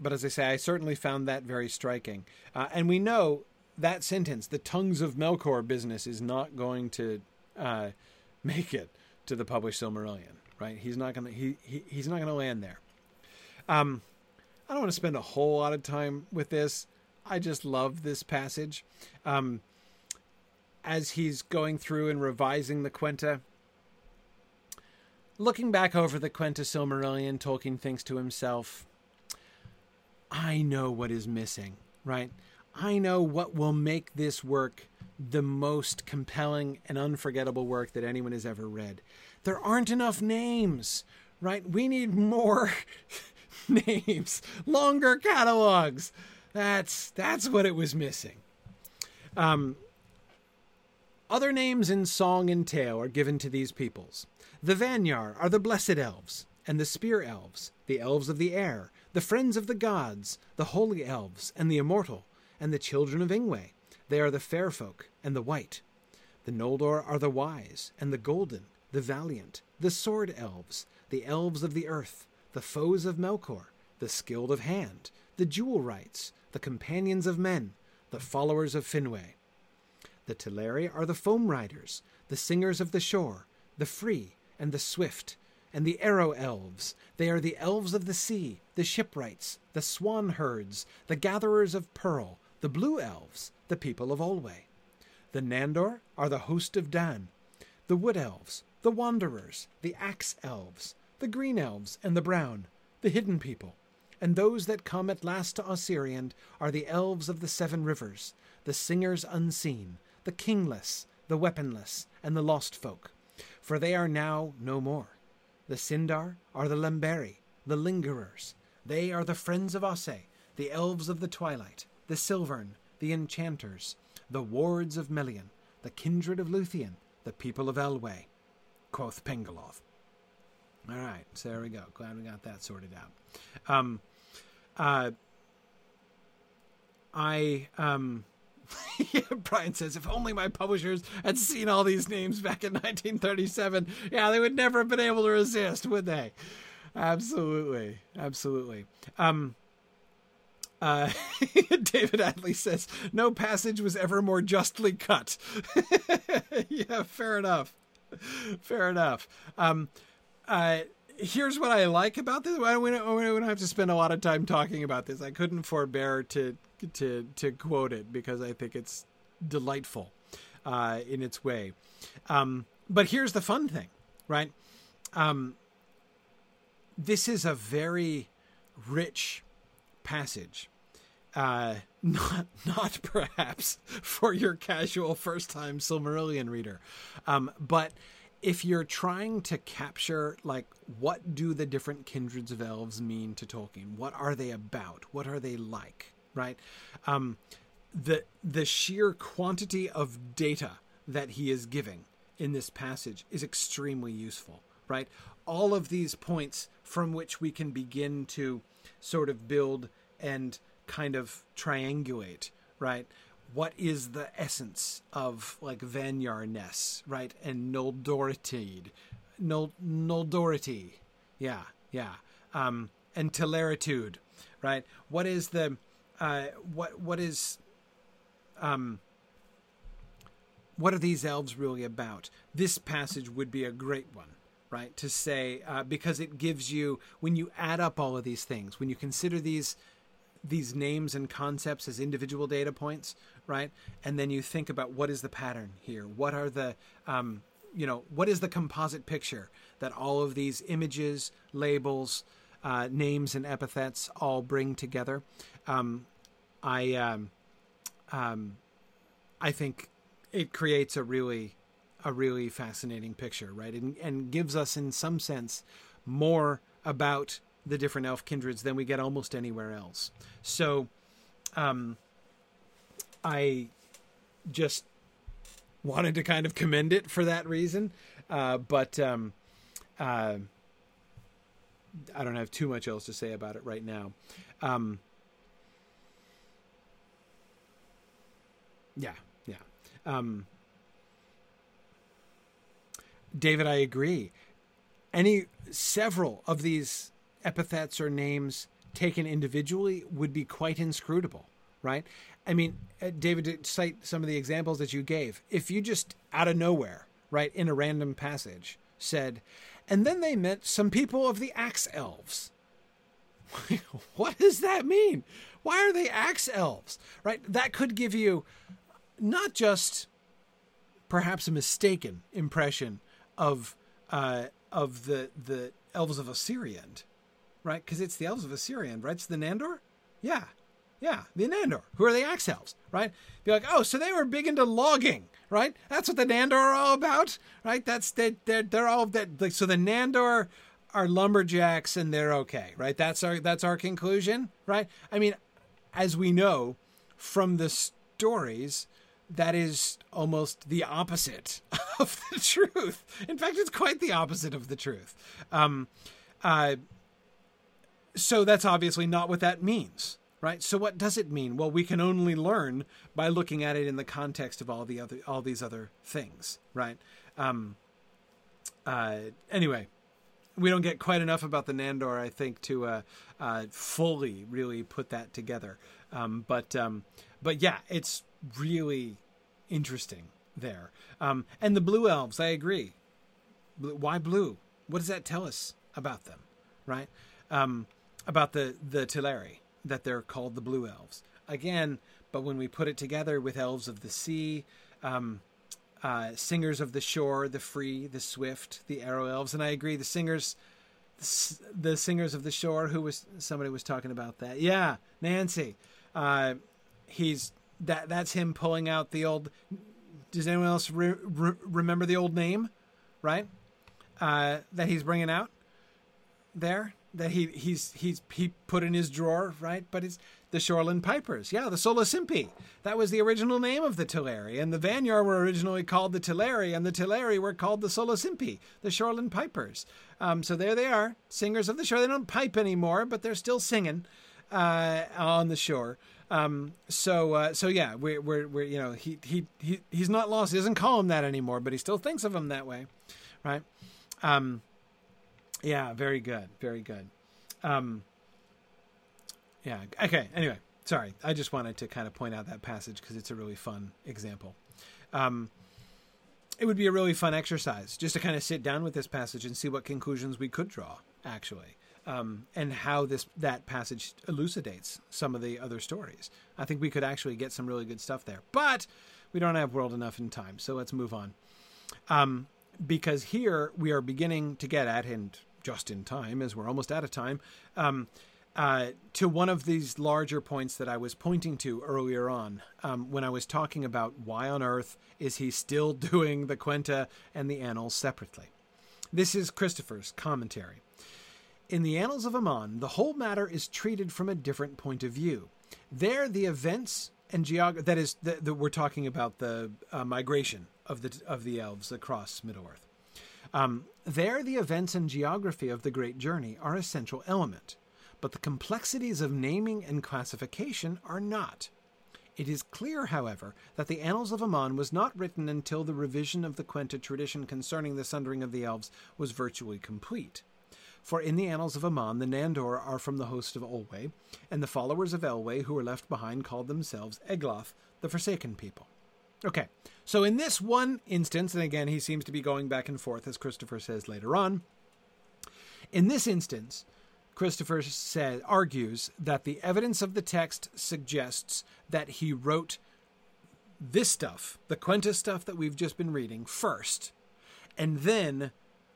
but as I say, I certainly found that very striking. Uh, and we know that sentence, the tongues of Melkor business, is not going to uh, make it to the published Silmarillion. Right? He's not gonna he, he he's not gonna land there. Um, I don't want to spend a whole lot of time with this. I just love this passage. Um, as he's going through and revising the Quenta, looking back over the Quenta Silmarillion, Tolkien thinks to himself, I know what is missing, right? I know what will make this work the most compelling and unforgettable work that anyone has ever read. There aren't enough names, right? We need more names, longer catalogs. That's that's what it was missing. Um, other names in song and tale are given to these peoples. The Vanyar are the blessed elves, and the spear elves, the elves of the air, the friends of the gods, the holy elves, and the immortal, and the children of Ingwe. They are the fair folk and the white. The Noldor are the wise, and the golden, the valiant, the sword elves, the elves of the earth, the foes of Melkor, the skilled of hand, the jewel wrights, the companions of men, the followers of Finwë. The Teleri are the foam riders, the singers of the shore, the free and the swift, and the arrow elves. They are the elves of the sea, the shipwrights, the swan herds, the gatherers of pearl, the blue elves, the people of Olwe. The Nandor are the host of Dan, the wood elves, the wanderers, the axe elves, the green elves and the brown, the hidden people. And those that come at last to Ossiriand are the elves of the seven rivers, the singers unseen, the kingless, the weaponless, and the lost folk. For they are now no more. The Sindar are the Lemberi, the lingerers. They are the friends of Osse, the elves of the twilight, the Silvern, the enchanters, the wards of Melian, the kindred of Luthien, the people of Elwë, quoth Pengolodh. All right, so there we go. Glad we got that sorted out. Um, uh, I um, yeah, Brian says, if only my publishers had seen all these names back in 1937, yeah, they would never have been able to resist, would they? Absolutely, absolutely. Um, uh, David Adley says, no passage was ever more justly cut. yeah, fair enough. Fair enough. Um, uh, here's what I like about this. We don't, we don't have to spend a lot of time talking about this. I couldn't forbear to to to quote it because I think it's delightful uh, in its way. Um, but here's the fun thing, right? Um, this is a very rich passage. Uh, not not perhaps for your casual first time Silmarillion reader, um, but if you're trying to capture like what do the different kindreds of elves mean to Tolkien? What are they about? What are they like? Right? Um, the the sheer quantity of data that he is giving in this passage is extremely useful. Right? All of these points from which we can begin to sort of build and kind of triangulate. Right? what is the essence of like Vanyar right? And Noldorotide. Nol Noldority. Yeah, yeah. Um, and Teleritude, right? What is the uh, what what is um what are these elves really about? This passage would be a great one, right? To say uh, because it gives you when you add up all of these things, when you consider these these names and concepts as individual data points, right? And then you think about what is the pattern here? What are the, um, you know, what is the composite picture that all of these images, labels, uh, names, and epithets all bring together? Um, I, um, um, I think it creates a really, a really fascinating picture, right? And, and gives us, in some sense, more about the different elf kindreds than we get almost anywhere else. So, um, I just wanted to kind of commend it for that reason. Uh, but um, uh, I don't have too much else to say about it right now. Um, yeah, yeah. Um, David, I agree. Any several of these epithets or names taken individually would be quite inscrutable, right? I mean, uh, David, cite some of the examples that you gave, if you just out of nowhere, right, in a random passage said, and then they met some people of the axe elves. what does that mean? Why are they axe elves? Right? That could give you not just perhaps a mistaken impression of uh, of the the elves of Ossiriand, right? Because it's the elves of Ossiriand, right? It's the Nandor? Yeah. Yeah, the Nandor, who are the Axe Elves, right? Be like, oh, so they were big into logging, right? That's what the Nandor are all about, right? That's they, they're they're all that. Like, so the Nandor are lumberjacks and they're okay, right? That's our that's our conclusion, right? I mean, as we know from the stories, that is almost the opposite of the truth. In fact, it's quite the opposite of the truth. Um, uh, so that's obviously not what that means, right? So what does it mean? Well, we can only learn by looking at it in the context of all the other all these other things, right? Um, uh, anyway, we don't get quite enough about the Nandor, I think, to uh, uh, fully really put that together. Um, but um, but yeah, it's really interesting there. Um, and the blue elves, I agree. Why blue? What does that tell us about them, right? Um, about the the Teleri that they're called the Blue Elves. Again, but when we put it together with Elves of the Sea, um, uh, Singers of the Shore, the Free, the Swift, the Arrow Elves, and I agree, the Singers, the Singers of the Shore. Who was somebody was talking about that? Yeah, Nancy. Uh, he's that. That's him pulling out the old. Does anyone else re- re- remember the old name? Right, uh, that he's bringing out there that he he's he's he put in his drawer, right? But it's the Shoreland Pipers. Yeah, the Solosimpi. That was the original name of the Teleri, and the Vanyar were originally called the Teleri, and the Teleri were called the Solosimpi, the Shoreland Pipers. Um, so there they are, singers of the shore. They don't pipe anymore, but they're still singing uh, on the shore. Um, so uh, so yeah, we're, we're we're you know he he he he's not lost. He doesn't call him that anymore, but he still thinks of him that way, right? Um, yeah, very good, very good. Um, yeah. Okay. Anyway, sorry. I just wanted to kind of point out that passage because it's a really fun example. Um, it would be a really fun exercise just to kind of sit down with this passage and see what conclusions we could draw, actually, um, and how this that passage elucidates some of the other stories. I think we could actually get some really good stuff there, but we don't have world enough in time, so let's move on. Um, because here we are beginning to get at, and just in time, as we're almost out of time, um, uh, to one of these larger points that I was pointing to earlier on um, when I was talking about why on earth is he still doing the Quenta and the Annals separately. This is Christopher's commentary. In the Annals of Aman, the whole matter is treated from a different point of view. There, the events and geography that is, the, we're talking about the uh, migration of the of the elves across Middle Earth. Um, there, the events and geography of the great journey are a central element but the complexities of naming and classification are not. It is clear, however, that the Annals of Aman was not written until the revision of the Quenta tradition concerning the sundering of the elves was virtually complete. For in the Annals of Aman, the Nandor are from the host of Olwe, and the followers of Elwe who were left behind called themselves Eglath, the Forsaken People. Okay, so in this one instance, and again he seems to be going back and forth as Christopher says later on, in this instance, Christopher said argues that the evidence of the text suggests that he wrote this stuff, the Quenta stuff that we've just been reading, first, and then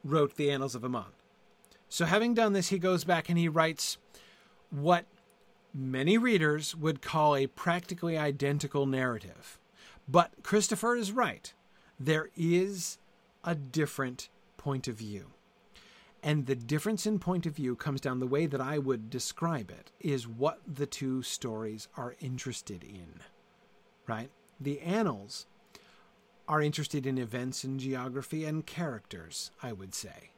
wrote the Annals of Aman. So, having done this, he goes back and he writes what many readers would call a practically identical narrative. But Christopher is right. There is a different point of view. And the difference in point of view comes down the way that I would describe it is what the two stories are interested in. Right? The annals are interested in events and geography and characters, I would say.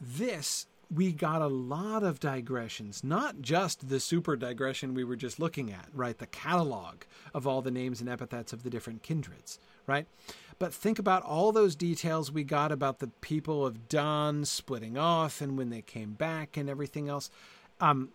This, we got a lot of digressions, not just the super digression we were just looking at, right? The catalog of all the names and epithets of the different kindreds, right? But think about all those details we got about the people of Dan splitting off and when they came back and everything else. Um,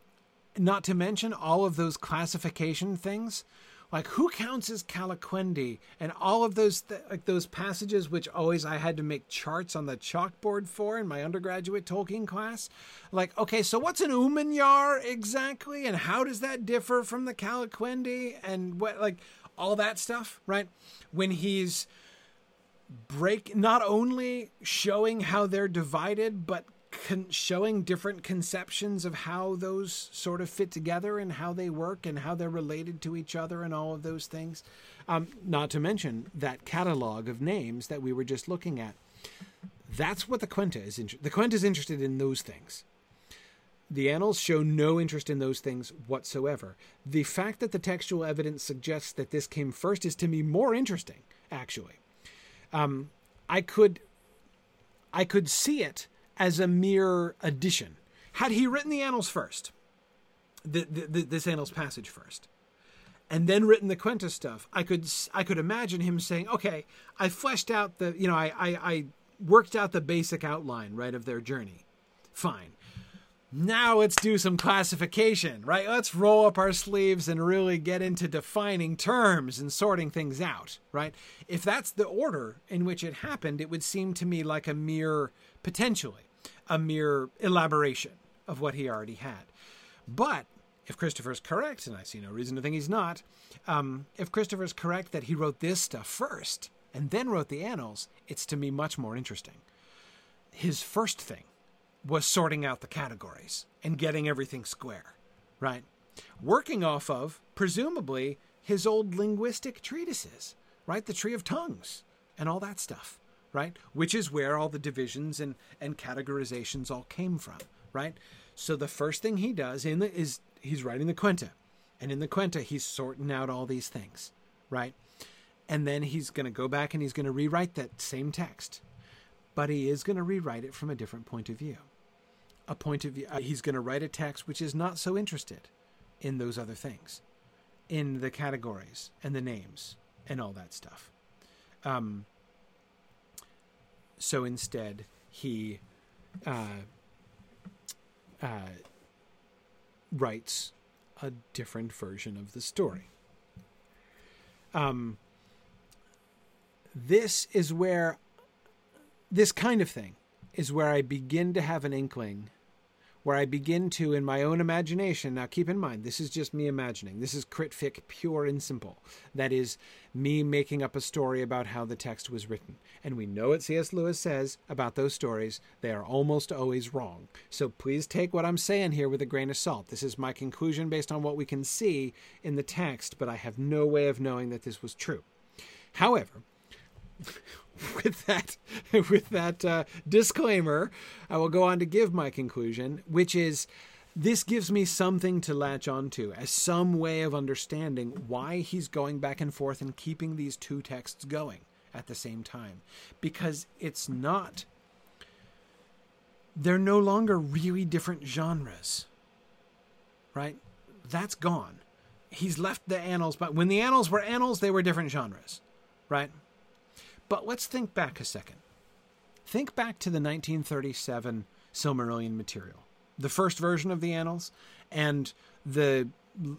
not to mention all of those classification things. Like who counts as Calaquendi and all of those th- like those passages which always I had to make charts on the chalkboard for in my undergraduate Tolkien class. Like okay, so what's an Umanyar exactly, and how does that differ from the Calaquendi, and what like all that stuff, right? When he's break not only showing how they're divided but con- showing different conceptions of how those sort of fit together and how they work and how they're related to each other and all of those things. Um, not to mention that catalog of names that we were just looking at. That's what the quenta is interested the quenta is interested in those things. The annals show no interest in those things whatsoever. The fact that the textual evidence suggests that this came first is to me more interesting, actually. Um, I could I could see it as a mere addition. Had he written the annals first, the, the, the, this annals passage first, and then written the Quenta stuff, I could I could imagine him saying, "Okay, I fleshed out the you know I, I, I worked out the basic outline right of their journey. Fine now let's do some classification, right? Let's roll up our sleeves and really get into defining terms and sorting things out, right? If that's the order in which it happened, it would seem to me like a mere, potentially, a mere elaboration of what he already had. But if Christopher's correct, and I see no reason to think he's not, um, if Christopher's correct that he wrote this stuff first and then wrote the annals, it's to me much more interesting. His first thing was sorting out the categories and getting everything square, right? Working off of, presumably, his old linguistic treatises, right? The Tree of Tongues and all that stuff, right? Which is where all the divisions and, and categorizations all came from, right? So the first thing he does in the, is he's writing the Quenta. And in the Quenta, he's sorting out all these things, right? And then he's going to go back and he's going to rewrite that same text. But he is going to rewrite it from a different point of view a point of view. Uh, he's going to write a text which is not so interested in those other things, in the categories and the names and all that stuff. Um, so instead, he uh, uh, writes a different version of the story. Um, this is where this kind of thing is where I begin to have an inkling where I begin to, in my own imagination, now keep in mind, this is just me imagining. This is critfic pure and simple. That is me making up a story about how the text was written. And we know what C.S. Lewis says about those stories. They are almost always wrong. So please take what I'm saying here with a grain of salt. This is my conclusion based on what we can see in the text, but I have no way of knowing that this was true. However, with that with that uh, disclaimer, I will go on to give my conclusion, which is this gives me something to latch onto as some way of understanding why he's going back and forth and keeping these two texts going at the same time, because it's not. They're no longer really different genres, right? That's gone. He's left the annals, but when the annals were annals, they were different genres, right? But let's think back a second. Think back to the 1937 Silmarillion material, the first version of the Annals, and the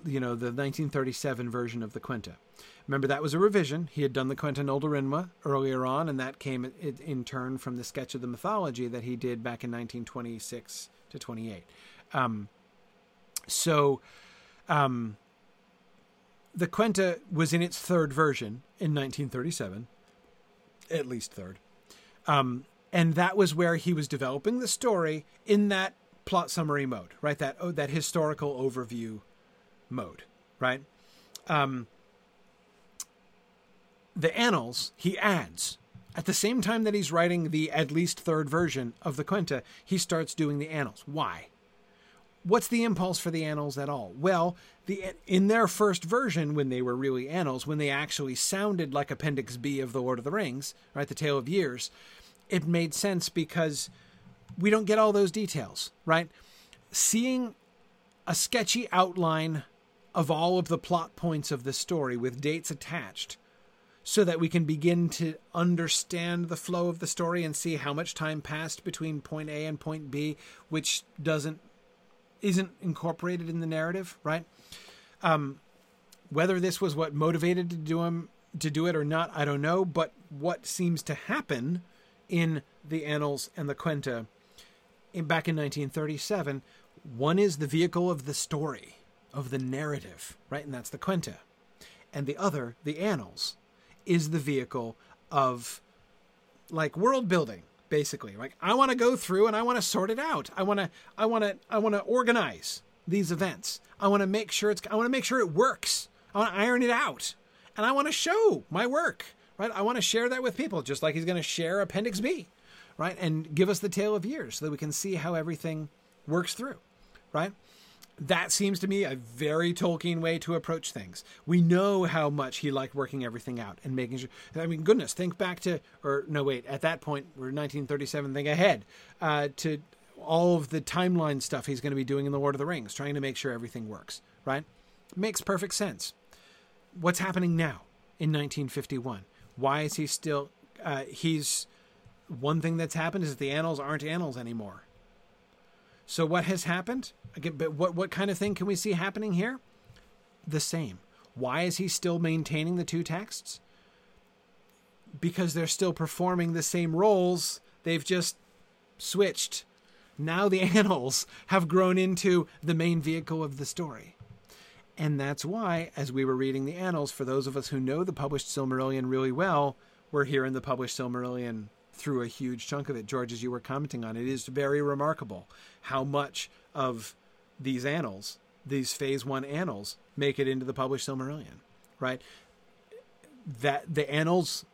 you know the 1937 version of the Quenta. Remember that was a revision. He had done the Quenta Noldorinwa earlier on, and that came in turn from the sketch of the mythology that he did back in 1926 to 28. Um, so, um, the Quenta was in its third version in 1937 at least third. Um, and that was where he was developing the story in that plot summary mode, right? That oh, that historical overview mode, right? Um, the annals he adds at the same time that he's writing the at least third version of the Quenta. He starts doing the annals. Why? What's the impulse for the annals at all? Well, the in their first version, when they were really annals, when they actually sounded like Appendix B of the Lord of the Rings, right, the Tale of Years, it made sense because we don't get all those details, right? Seeing a sketchy outline of all of the plot points of the story with dates attached so that we can begin to understand the flow of the story and see how much time passed between point A and point B, which doesn't isn't incorporated in the narrative, right? Um, whether this was what motivated to do him to do it or not, I don't know. But what seems to happen in the Annals and the Quenta in, back in 1937, one is the vehicle of the story, of the narrative, right? And that's the Quenta. And the other, the Annals, is the vehicle of like world building, basically. Like I want to go through and I want to sort it out. I want to I want to I want to organize these events. I want to make sure it's I want to make sure it works. I want to iron it out. And I want to show my work, right? I want to share that with people just like he's going to share appendix B, right? And give us the tale of years so that we can see how everything works through, right? That seems to me a very Tolkien way to approach things. We know how much he liked working everything out and making sure. I mean, goodness, think back to, or no, wait, at that point, we're 1937, think ahead uh, to all of the timeline stuff he's going to be doing in The Lord of the Rings, trying to make sure everything works, right? Makes perfect sense. What's happening now in 1951? Why is he still. Uh, he's. One thing that's happened is that the annals aren't annals anymore so what has happened? Again, but what what kind of thing can we see happening here? The same. Why is he still maintaining the two texts? Because they're still performing the same roles. They've just switched. Now the annals have grown into the main vehicle of the story. And that's why, as we were reading the annals, for those of us who know the published Silmarillion really well, we're here in the published Silmarillion through a huge chunk of it. George, as you were commenting on, it is very remarkable how much of these annals, these Phase One annals, make it into the published Silmarillion, right? That the annals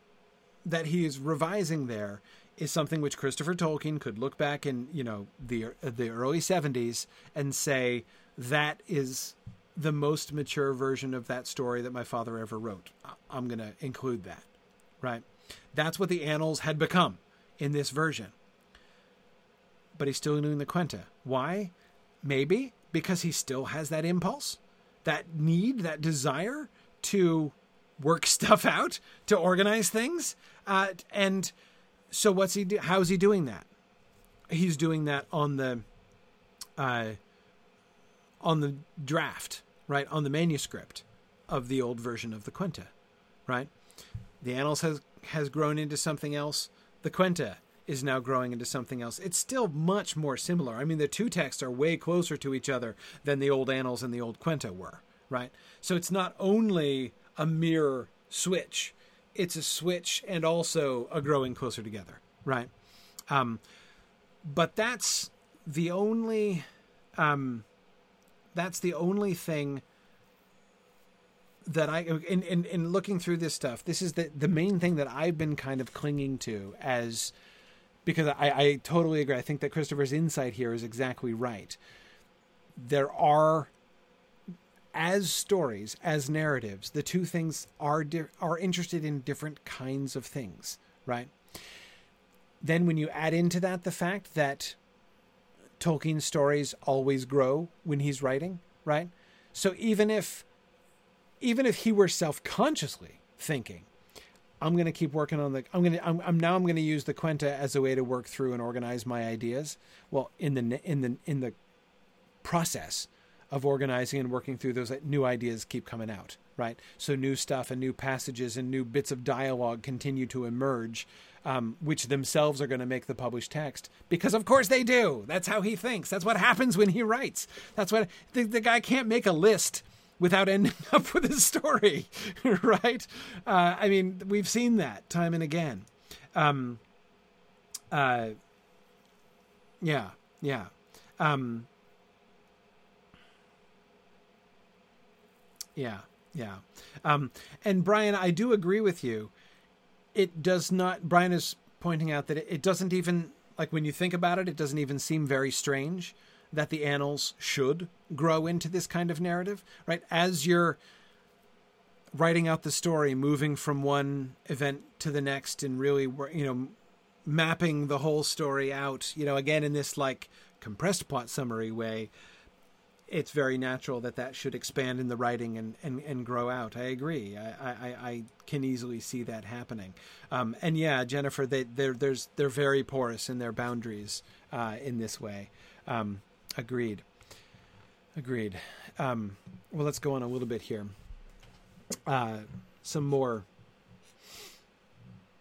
that he is revising there is something which Christopher Tolkien could look back in, you know, the the early '70s and say that is the most mature version of that story that my father ever wrote. I'm going to include that, right? That's what the annals had become in this version. But he's still doing the Quenta. Why? Maybe because he still has that impulse, that need, that desire to work stuff out, to organize things. Uh, and so, what's he do? How's he doing that? He's doing that on the uh, on the draft, right? On the manuscript of the old version of the Quenta, right? The Annals has has grown into something else. The Quenta is now growing into something else. It's still much more similar. I mean, the two texts are way closer to each other than the old Annals and the old Quenta were, right? So it's not only a mere switch, it's a switch and also a growing closer together, right? Um, but that's the only um, that's the only thing that I in, in in looking through this stuff. This is the the main thing that I've been kind of clinging to as because I, I totally agree. I think that Christopher's insight here is exactly right. There are as stories, as narratives, the two things are di- are interested in different kinds of things, right? Then when you add into that the fact that Tolkien's stories always grow when he's writing, right? So even if even if he were self-consciously thinking, I'm going to keep working on the I'm going to I'm, I'm now I'm going to use the Quenta as a way to work through and organize my ideas. Well, in the in the in the process of organizing and working through those new ideas keep coming out, right? So new stuff and new passages and new bits of dialogue continue to emerge, um, which themselves are going to make the published text because, of course, they do. That's how he thinks. That's what happens when he writes. That's what the, the guy can't make a list without ending up with a story, right? Uh, I mean, we've seen that time and again. Um, uh, yeah, yeah. Um, Yeah, yeah. Um, and Brian, I do agree with you. It does not. Brian is pointing out that it, it doesn't even like when you think about it, it doesn't even seem very strange that the annals should grow into this kind of narrative, right? As you're writing out the story, moving from one event to the next, and really, you know, mapping the whole story out, you know, again in this like compressed plot summary way it's very natural that that should expand in the writing and, and, and grow out. I agree. I, I, I can easily see that happening. Um, and yeah, Jennifer, they they're there's they're very porous in their boundaries uh, in this way. Um, agreed. Agreed. Um, well, let's go on a little bit here. Uh, some more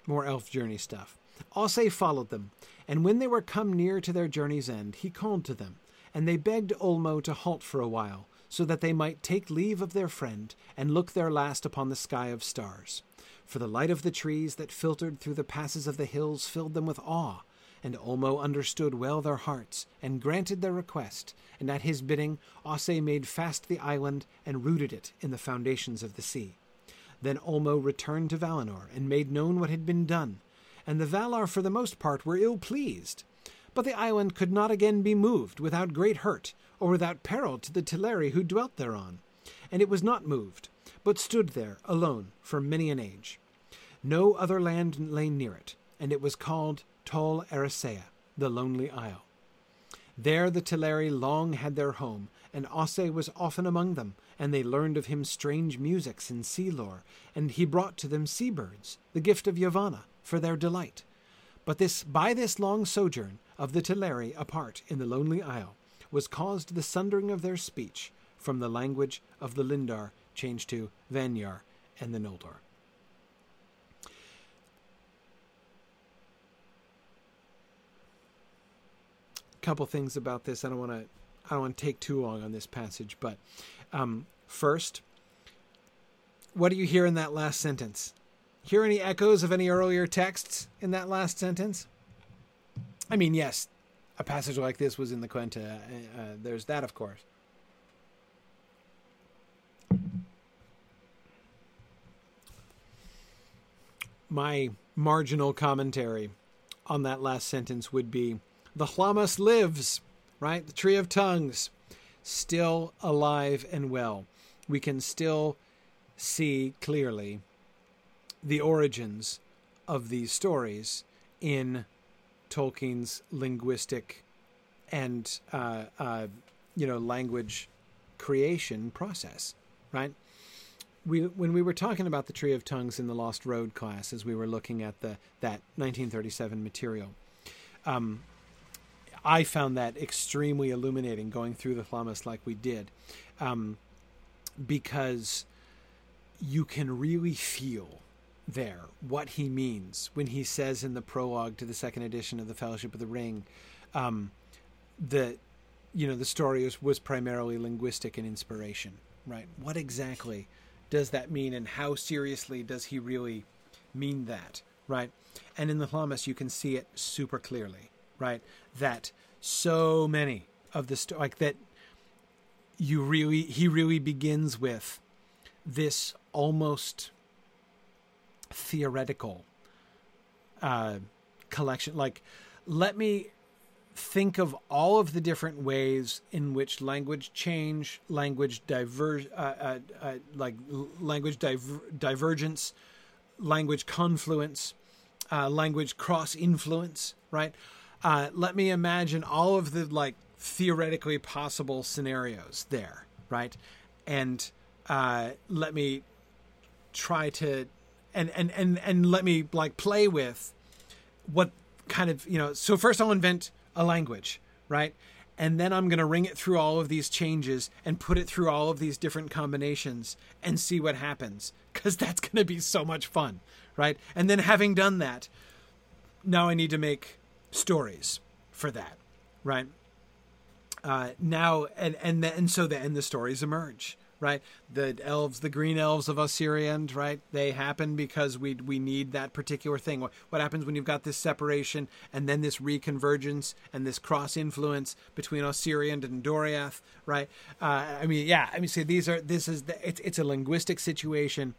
more elf journey stuff. Ossë followed them, and when they were come near to their journey's end, he called to them and they begged Ulmo to halt for a while, so that they might take leave of their friend and look their last upon the sky of stars. For the light of the trees that filtered through the passes of the hills filled them with awe, and Ulmo understood well their hearts, and granted their request, and at his bidding Ossë made fast the island and rooted it in the foundations of the sea. Then Ulmo returned to Valinor and made known what had been done, and the Valar for the most part were ill pleased, but the island could not again be moved without great hurt, or without peril to the Teleri who dwelt thereon. And it was not moved, but stood there alone for many an age. No other land lay near it, and it was called Tol Eressëa, the Lonely Isle. There the Teleri long had their home, and Ossë was often among them, and they learned of him strange musics and sea lore, and he brought to them sea birds, the gift of Yavanna, for their delight. But this by this long sojourn of the Teleri apart in the lonely isle was caused the sundering of their speech from the language of the Lindar changed to Vanyar and the Noldor. Couple things about this. I don't want to I don't want to take too long on this passage, but um, first, what do you hear in that last sentence? Hear any echoes of any earlier texts in that last sentence? I mean, yes, a passage like this was in the Quenta. Uh, uh, there's that, of course. My marginal commentary on that last sentence would be the Lhammas lives, right? The Tree of Tongues, still alive and well. We can still see clearly the origins of these stories in Tolkien's linguistic and uh, uh, you know language creation process, right? We when we were talking about the Tree of Tongues in the Lost Road class, as we were looking at the that 1937 material, um, I found that extremely illuminating going through the Lhammas like we did, um, because you can really feel there, what he means when he says in the prologue to the second edition of the Fellowship of the Ring, um, that you know the story was, was primarily linguistic and inspiration, right? What exactly does that mean, and how seriously does he really mean that, right? And in the Lhammas, you can see it super clearly, right? That so many of the sto- like that you really he really begins with this almost theoretical uh, collection. Like, let me think of all of the different ways in which language change, language diverge, uh, uh, uh, like language diver- divergence, language confluence, uh, language cross influence, right? Uh, let me imagine all of the like theoretically possible scenarios there, right? And uh, let me try to and and and and let me like play with what kind of you know so first i'll invent a language right and then i'm going to ring it through all of these changes and put it through all of these different combinations and see what happens because that's going to be so much fun right and then having done that now i need to make stories for that right uh, now and and and so and the stories emerge right? The elves, the green elves of Ossiriand, right? They happen because we we need that particular thing. What, happens when you've got this separation and then this reconvergence and this cross influence between Ossiriand and Doriath, right? Uh, I mean, yeah, I mean, see, these are this is the, it's it's a linguistic situation,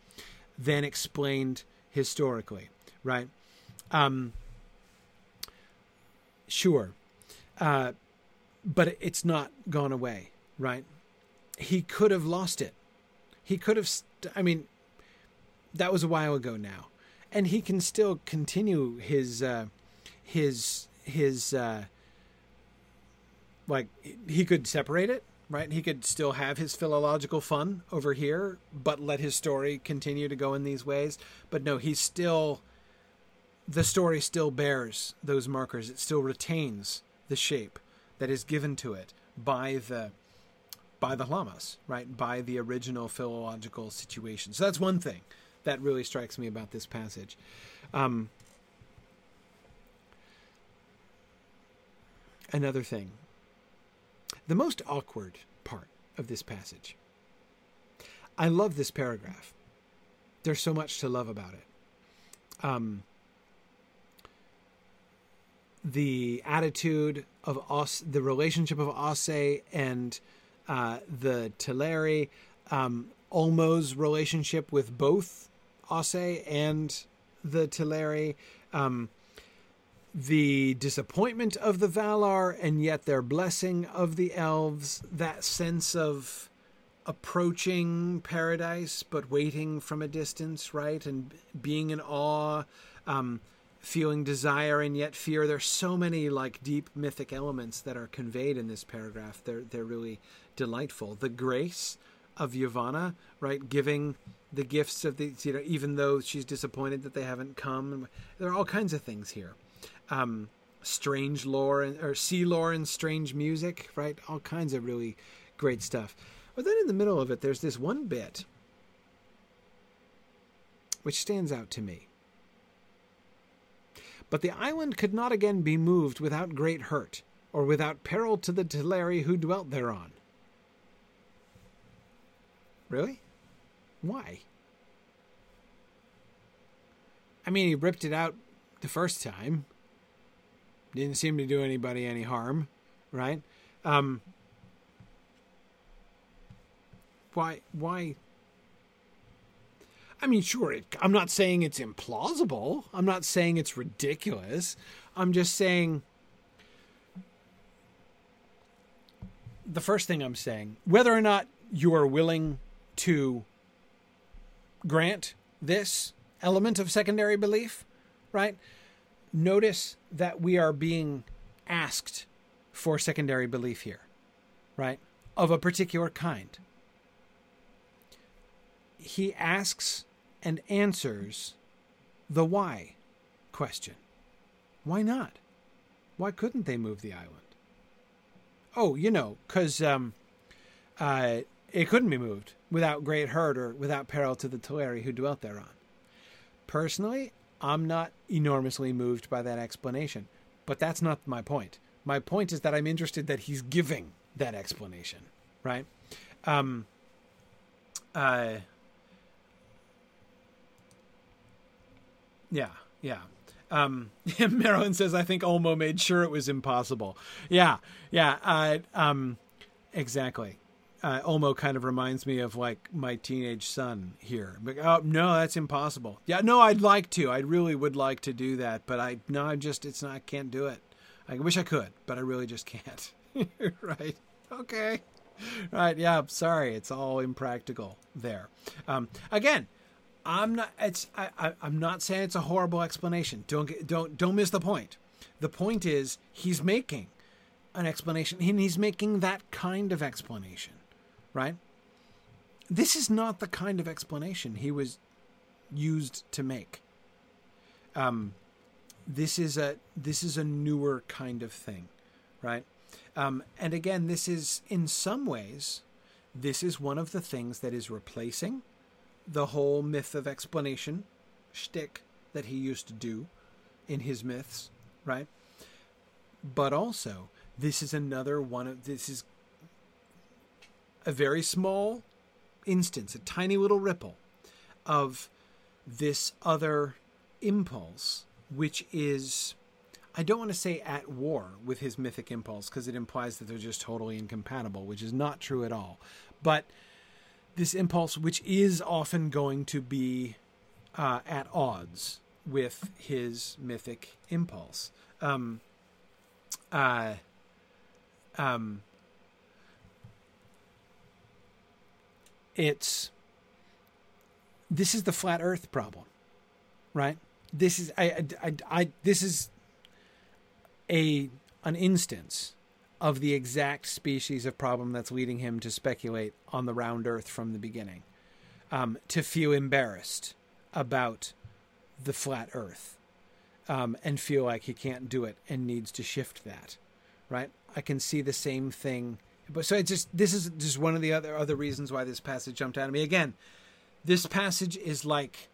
then explained historically, right? Um, sure, uh, but it's not gone away, right? he could have lost it. He could have, st- I mean, that was a while ago now. And he can still continue his, uh, his, his, uh, like, he could separate it, right? He could still have his philological fun over here, but let his story continue to go in these ways. But no, he's still, the story still bears those markers. It still retains the shape that is given to it by the by the Lhammas, right? By the original philological situation. So that's one thing that really strikes me about this passage. Um, another thing. The most awkward part of this passage. I love this paragraph. There's so much to love about it. Um, the attitude of Os, the relationship of Ossë and uh, the Teleri, um, Ulmo's relationship with both Ossë and the Teleri, um, the disappointment of the Valar, and yet their blessing of the elves, that sense of approaching paradise but waiting from a distance, right? And being in awe, um, feeling desire and yet fear. There's so many like deep mythic elements that are conveyed in this paragraph. They're they're really delightful. The grace of Yavanna, right, giving the gifts of the you know, even though she's disappointed that they haven't come. There are all kinds of things here. Um, strange lore and or sea lore and strange music, right? All kinds of really great stuff. But then in the middle of it, there's this one bit which stands out to me. But the island could not again be moved without great hurt, or without peril to the Teleri who dwelt thereon. Really? Why? I mean, he ripped it out the first time. Didn't seem to do anybody any harm, right? Um, why? Why? I mean, sure. It, I'm not saying it's implausible. I'm not saying it's ridiculous. I'm just saying. The first thing I'm saying, whether or not you are willing to grant this element of secondary belief, right? Notice that we are being asked for secondary belief here, right? Of a particular kind. He asks and answers the why question. Why not? Why couldn't they move the island? Oh, you know, because um, uh, it couldn't be moved without great hurt or without peril to the Teleri who dwelt thereon. personally, I'm not enormously moved by that explanation. But that's not my point. My point is that I'm interested that he's giving that explanation, right? Um, uh, yeah, yeah. Um, Marilyn says, I think Ulmo made sure it was impossible. Yeah, yeah, uh, um, exactly. Uh, Ulmo kind of reminds me of like my teenage son here. But, oh, no, that's impossible. Yeah, no, I'd like to. I really would like to do that, but I no, I just it's not. I can't do it. I wish I could, but I really just can't. right? Okay. Right. Yeah. Sorry. It's all impractical there. Um, again, I'm not. It's. I, I. I'm not saying it's a horrible explanation. Don't get. Don't. Don't miss the point. The point is he's making an explanation, and he's making that kind of explanation, right? This is not the kind of explanation he was used to make. Um, this is a this is a newer kind of thing, right? Um, and again, this is in some ways, this is one of the things that is replacing the whole myth of explanation shtick that he used to do in his myths, right? But also, this is another one of this is a very small instance, a tiny little ripple of this other impulse which is I don't want to say at war with his mythic impulse because it implies that they're just totally incompatible, which is not true at all. But this impulse, which is often going to be uh, at odds with his mythic impulse. Um, uh, um, it's this is the flat Earth problem, right? this is I, I, I, this is a an instance of the exact species of problem that's leading him to speculate on the round Earth from the beginning, um, to feel embarrassed about the flat Earth, um, and feel like he can't do it and needs to shift that. Right? I can see the same thing, but so it's just this is just one of the other other reasons why this passage jumped out at me. Again, this passage is like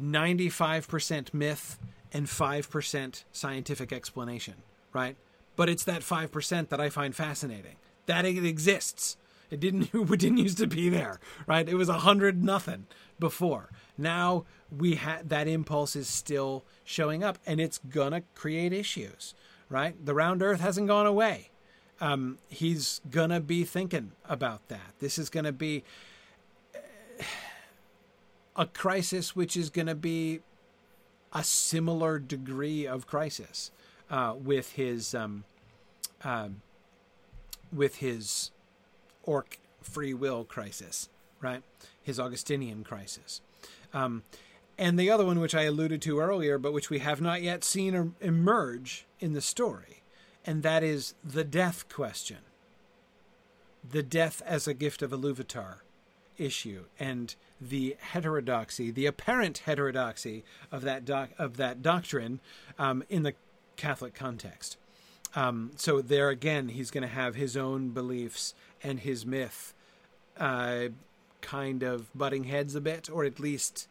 95% myth and 5% scientific explanation, right? But it's that 5% that I find fascinating. That it exists. It didn't it didn't used to be there, right? It was a hundred nothing before. Now we had that impulse is still showing up and it's gonna create issues, right? The round earth hasn't gone away. Um, he's gonna be thinking about that. This is gonna be a crisis which is to be a similar degree of crisis uh, with his um, uh, with his orc free will crisis, right? His Augustinian crisis. Um, and the other one, which I alluded to earlier, but which we have not yet seen emerge in the story, and that is the death question. The death as a gift of Iluvatar issue and the heterodoxy, the apparent heterodoxy of that doc- of that doctrine um, in the Catholic context. Um, so there again, he's going to have his own beliefs and his myth uh, kind of butting heads a bit, or at least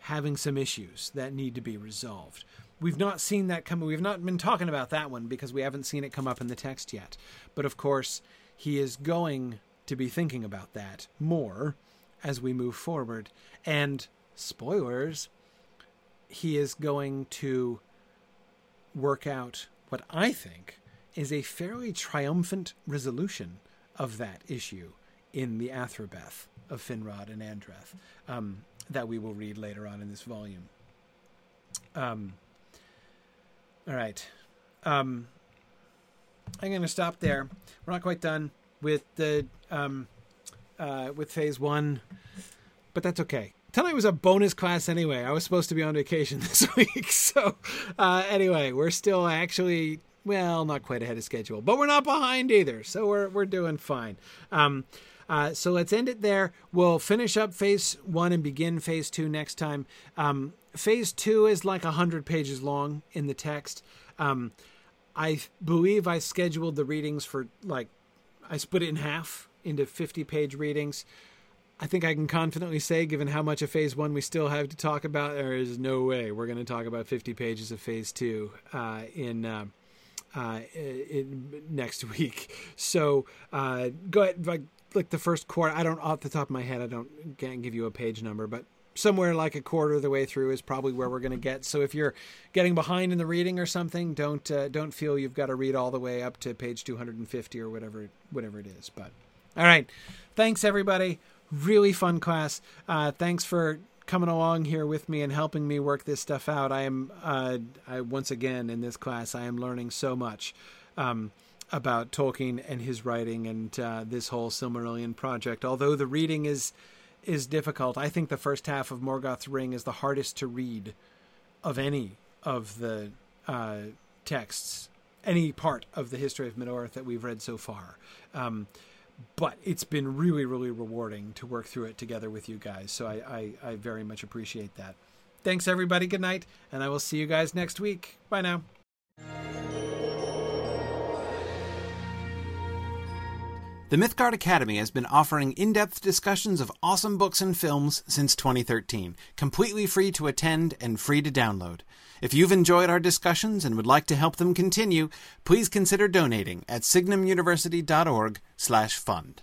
having some issues that need to be resolved. We've not seen that come. We've not been talking about that one because we haven't seen it come up in the text yet. But of course, he is going to be thinking about that more as we move forward. And spoilers, he is going to work out what I think is a fairly triumphant resolution of that issue in the Athrabeth of Finrod and Andreth um, that we will read later on in this volume. Um, all right. Um, I'm going to stop there. We're not quite done with the um, uh, with phase one, but that's okay. Tonight was a bonus class anyway. I was supposed to be on vacation this week, so uh, anyway, we're still actually well, not quite ahead of schedule, but we're not behind either, so we're we're doing fine. Um, uh, so let's end it there. We'll finish up phase one and begin phase two next time. Um, phase two is like a hundred pages long in the text. Um, I believe I scheduled the readings for like I split it in half into 50 page readings. I think I can confidently say, given how much of Phase One we still have to talk about, there is no way we're going to talk about 50 pages of Phase Two uh, in. Uh, uh, in next week, so uh, go ahead. Like, like the first quarter, I don't off the top of my head, I don't can't give you a page number, but somewhere like a quarter of the way through is probably where we're going to get. So if you're getting behind in the reading or something, don't uh, don't feel you've got to read all the way up to page 250 or whatever whatever it is. But all right, thanks everybody. Really fun class. Uh, thanks for coming along here with me and helping me work this stuff out. I am uh, I once again in this class I am learning so much. Um, about Tolkien and his writing and uh, this whole Silmarillion project. Although the reading is is difficult, I think the first half of Morgoth's Ring is the hardest to read of any of the uh, texts, any part of the history of Middle Earth that we've read so far. Um, but it's been really, really rewarding to work through it together with you guys. So I, I, I very much appreciate that. Thanks, everybody. Good night, and I will see you guys next week. Bye now. The Mythgard Academy has been offering in depth discussions of awesome books and films since 2013, completely free to attend and free to download. If you've enjoyed our discussions and would like to help them continue, please consider donating at signumuniversity.org/fund.